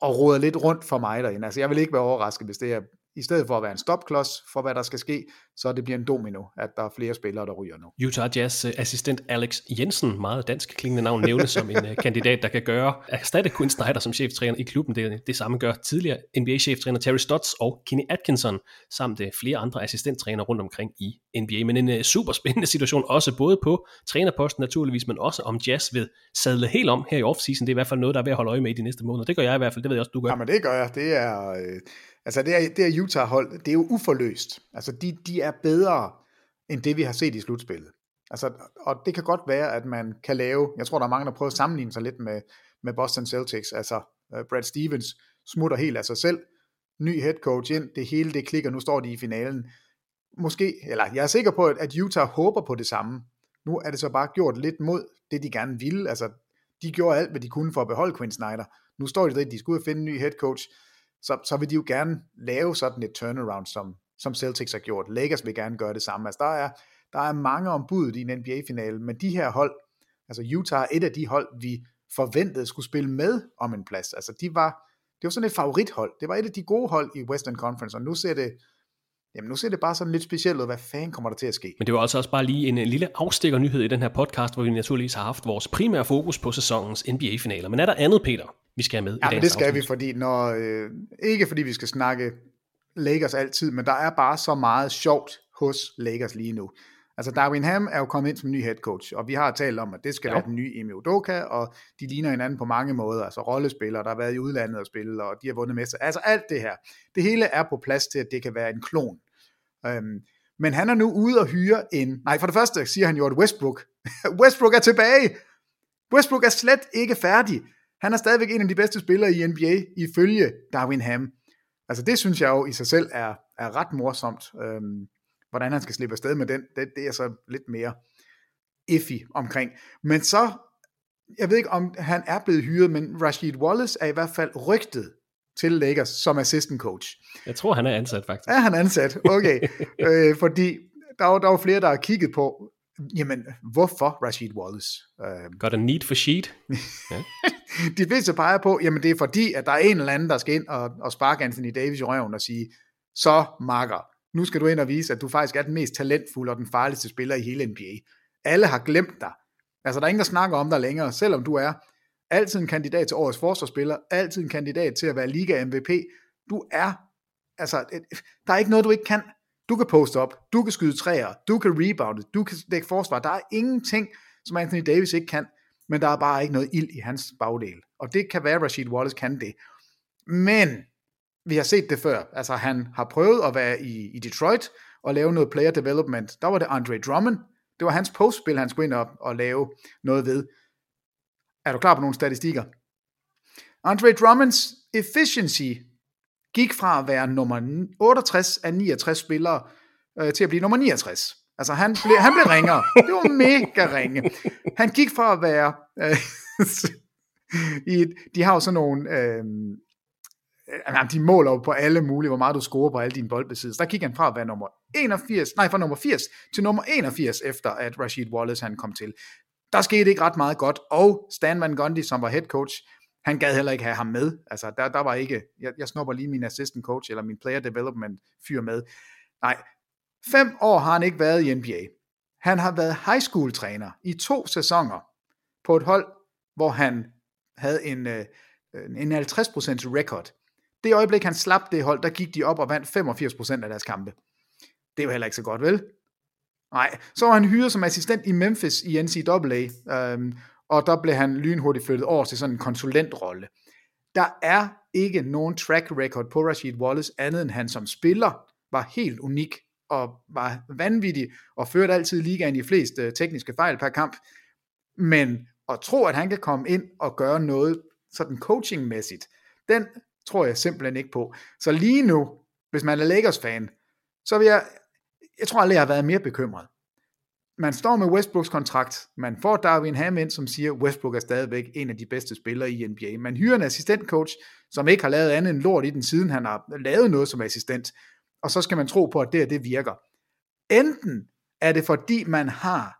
og råder lidt rundt for mig derinde. Altså, jeg vil ikke være overrasket, hvis det her i stedet for at være en stopklods for, hvad der skal ske, så det bliver en domino, at der er flere spillere, der ryger nu. Utah Jazz øh, assistent Alex Jensen, meget dansk klingende navn, nævnes som en uh, kandidat, der kan gøre, erstatte Quinn Snyder som cheftræner i klubben. Det, det samme gør tidligere NBA-cheftræner Terry Stotts og Kenny Atkinson, samt uh, flere andre assistenttræner rundt omkring i NBA. Men en uh, super spændende situation, også både på trænerposten naturligvis, men også om Jazz ved sadle helt om her i offseason. Det er i hvert fald noget, der er ved at holde øje med i de næste måneder. Det gør jeg i hvert fald, det ved jeg også, du gør. Jamen det gør jeg. Det er... Altså det her, det her Utah-hold, det er jo uforløst. Altså de, de er bedre end det, vi har set i slutspillet. Altså, og det kan godt være, at man kan lave, jeg tror, der er mange, der prøver at sammenligne sig lidt med, med Boston Celtics. Altså, uh, Brad Stevens smutter helt af sig selv. Ny head coach ind, det hele det klikker, nu står de i finalen. Måske, eller jeg er sikker på, at Utah håber på det samme. Nu er det så bare gjort lidt mod det, de gerne ville. Altså, de gjorde alt, hvad de kunne for at beholde Quinn Snyder. Nu står de der, de skulle ud og finde en ny head coach så, så vil de jo gerne lave sådan et turnaround, som, som Celtics har gjort. Lakers vil gerne gøre det samme. Altså der er, der er mange ombud i en NBA-finale, men de her hold, altså Utah er et af de hold, vi forventede skulle spille med om en plads. Altså de var, det var sådan et favorithold. Det var et af de gode hold i Western Conference, og nu ser det, Jamen nu ser det bare sådan lidt specielt ud. Hvad fanden kommer der til at ske? Men det var altså også bare lige en, en lille afstikker nyhed i den her podcast, hvor vi naturligvis har haft vores primære fokus på sæsonens NBA-finaler. Men er der andet, Peter, vi skal have med ja, i men det skal afsnit? vi, fordi når, øh, ikke fordi vi skal snakke Lakers altid, men der er bare så meget sjovt hos Lakers lige nu. Altså Darwin Ham er jo kommet ind som ny head coach, og vi har talt om, at det skal ja. være den nye Emi Udoka, og de ligner hinanden på mange måder, altså rollespillere, der har været i udlandet og spille, og de har vundet mester. Altså alt det her. Det hele er på plads til, at det kan være en klon. Øhm, men han er nu ude og hyre en... Nej, for det første siger han jo, at Westbrook... Westbrook er tilbage! Westbrook er slet ikke færdig. Han er stadigvæk en af de bedste spillere i NBA, ifølge Darwin Ham. Altså det synes jeg jo i sig selv er, er ret morsomt. Øhm, hvordan han skal slippe afsted med den, det, det er så lidt mere iffy omkring. Men så, jeg ved ikke om han er blevet hyret, men Rashid Wallace er i hvert fald rygtet til Lakers som assistant coach. Jeg tror, han er ansat faktisk. Er han ansat? Okay. øh, fordi der er, der er flere, der har kigget på, jamen, hvorfor Rashid Wallace? Øh, Got a need for sheet? Ja. de fleste peger på, jamen det er fordi, at der er en eller anden, der skal ind og, og sparke Anthony Davis i røven og sige, så makker, nu skal du ind og vise, at du faktisk er den mest talentfulde og den farligste spiller i hele NBA. Alle har glemt dig. Altså der er ingen, der snakker om dig længere, selvom du er altid en kandidat til årets forsvarsspiller, altid en kandidat til at være liga MVP. Du er, altså, der er ikke noget, du ikke kan. Du kan poste op, du kan skyde træer, du kan rebounde, du kan dække forsvar. Der er ingenting, som Anthony Davis ikke kan, men der er bare ikke noget ild i hans bagdel. Og det kan være, at Rashid Wallace kan det. Men vi har set det før. Altså han har prøvet at være i, i Detroit, og lave noget player development, der var det Andre Drummond. Det var hans postspil, han skulle ind og, og lave noget ved. Er du klar på nogle statistikker? Andre Drummonds efficiency gik fra at være nummer 68 af 69 spillere øh, til at blive nummer 69. Altså han blev, han blev ringere. Det var mega ringe. Han gik fra at være... Øh, i et, de har jo sådan nogle... Øh, øh, de måler jo på alle mulige, hvor meget du scorer på alle dine boldbesiddelser. Der gik han fra at være nummer 81, nej, fra nummer 80 til nummer 81, efter at Rashid Wallace han kom til. Der skete ikke ret meget godt, og Stan Van Gundy, som var head coach, han gad heller ikke have ham med. Altså, der, der var ikke, jeg, jeg snupper lige min assistant coach, eller min player development fyr med. Nej, fem år har han ikke været i NBA. Han har været high school træner i to sæsoner på et hold, hvor han havde en, øh, en 50% record. Det øjeblik, han slap det hold, der gik de op og vandt 85% af deres kampe. Det var heller ikke så godt, vel? Nej, så var han hyret som assistent i Memphis i NCAA, øhm, og der blev han lynhurtigt flyttet over til sådan en konsulentrolle. Der er ikke nogen track record på Rashid Wallace, andet end han som spiller var helt unik og var vanvittig og førte altid ligaen i flest øh, tekniske fejl per kamp. Men at tro, at han kan komme ind og gøre noget sådan coachingmæssigt, den tror jeg simpelthen ikke på. Så lige nu, hvis man er Lakers-fan, så vil jeg, jeg tror aldrig, jeg har været mere bekymret man står med Westbrooks kontrakt, man får Darwin Ham ind, som siger, Westbrook er stadigvæk en af de bedste spillere i NBA. Man hyrer en assistentcoach, som ikke har lavet andet end lort i den siden, han har lavet noget som assistent, og så skal man tro på, at det det virker. Enten er det fordi, man har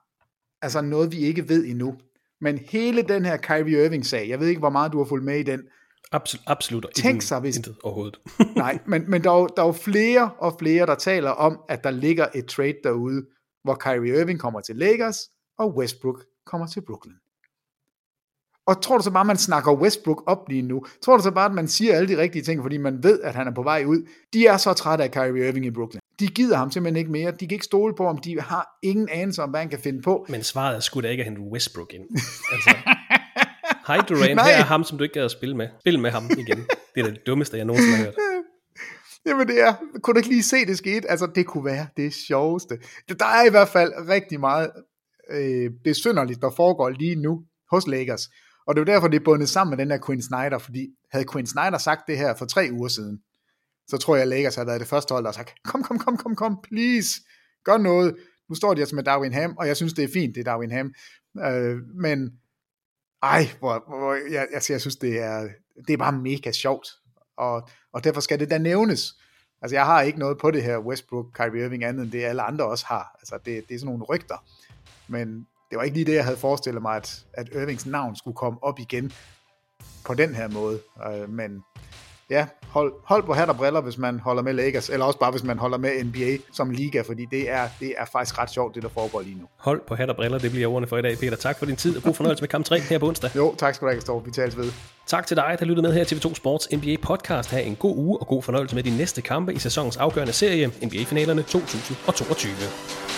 altså noget, vi ikke ved endnu, men hele den her Kyrie Irving-sag, jeg ved ikke, hvor meget du har fulgt med i den, Absolut, absolut Tænk sig, hvis... Intet overhovedet. nej, men, men der, er jo, der er jo flere og flere, der taler om, at der ligger et trade derude, hvor Kyrie Irving kommer til Lakers, og Westbrook kommer til Brooklyn. Og tror du så bare, man snakker Westbrook op lige nu? Tror du så bare, at man siger alle de rigtige ting, fordi man ved, at han er på vej ud? De er så trætte af Kyrie Irving i Brooklyn. De gider ham simpelthen ikke mere. De kan ikke stole på ham. De har ingen anelse om, hvad han kan finde på. Men svaret er sgu da ikke at hente Westbrook ind. Altså, Hej Durant, her er ham, som du ikke gad at spille med. Spil med ham igen. Det er det dummeste, jeg nogensinde har hørt. Jamen det er, kunne du ikke lige se det skete? Altså det kunne være det sjoveste. Der er i hvert fald rigtig meget øh, besynderligt, der foregår lige nu hos Lakers. Og det er derfor, det er bundet sammen med den der Quinn Snyder, fordi havde Quinn Snyder sagt det her for tre uger siden, så tror jeg, at Lakers havde været det første hold, der har sagt, kom, kom, kom, kom, kom, please, gør noget. Nu står de altså med Darwin Ham, og jeg synes, det er fint, det er Darwin Ham. Øh, men, ej, hvor, hvor, jeg, altså, jeg synes, det er, det er bare mega sjovt og, og derfor skal det da nævnes. Altså jeg har ikke noget på det her Westbrook, Kyrie Irving andet end det alle andre også har. Altså det, det er sådan nogle rygter. Men det var ikke lige det, jeg havde forestillet mig, at, at Irvings navn skulle komme op igen på den her måde. Øh, men ja, hold, hold på hat og briller, hvis man holder med Lakers, eller også bare hvis man holder med NBA som liga, fordi det er, det er faktisk ret sjovt, det der foregår lige nu. Hold på hat og briller, det bliver ordene for i dag, Peter. Tak for din tid, og god fornøjelse med kamp 3 her på onsdag. Jo, tak skal du have, Storm. Vi tales ved. Tak til dig, der lyttede med her til TV2 Sports NBA podcast. Ha' en god uge og god fornøjelse med de næste kampe i sæsonens afgørende serie, NBA-finalerne 2022.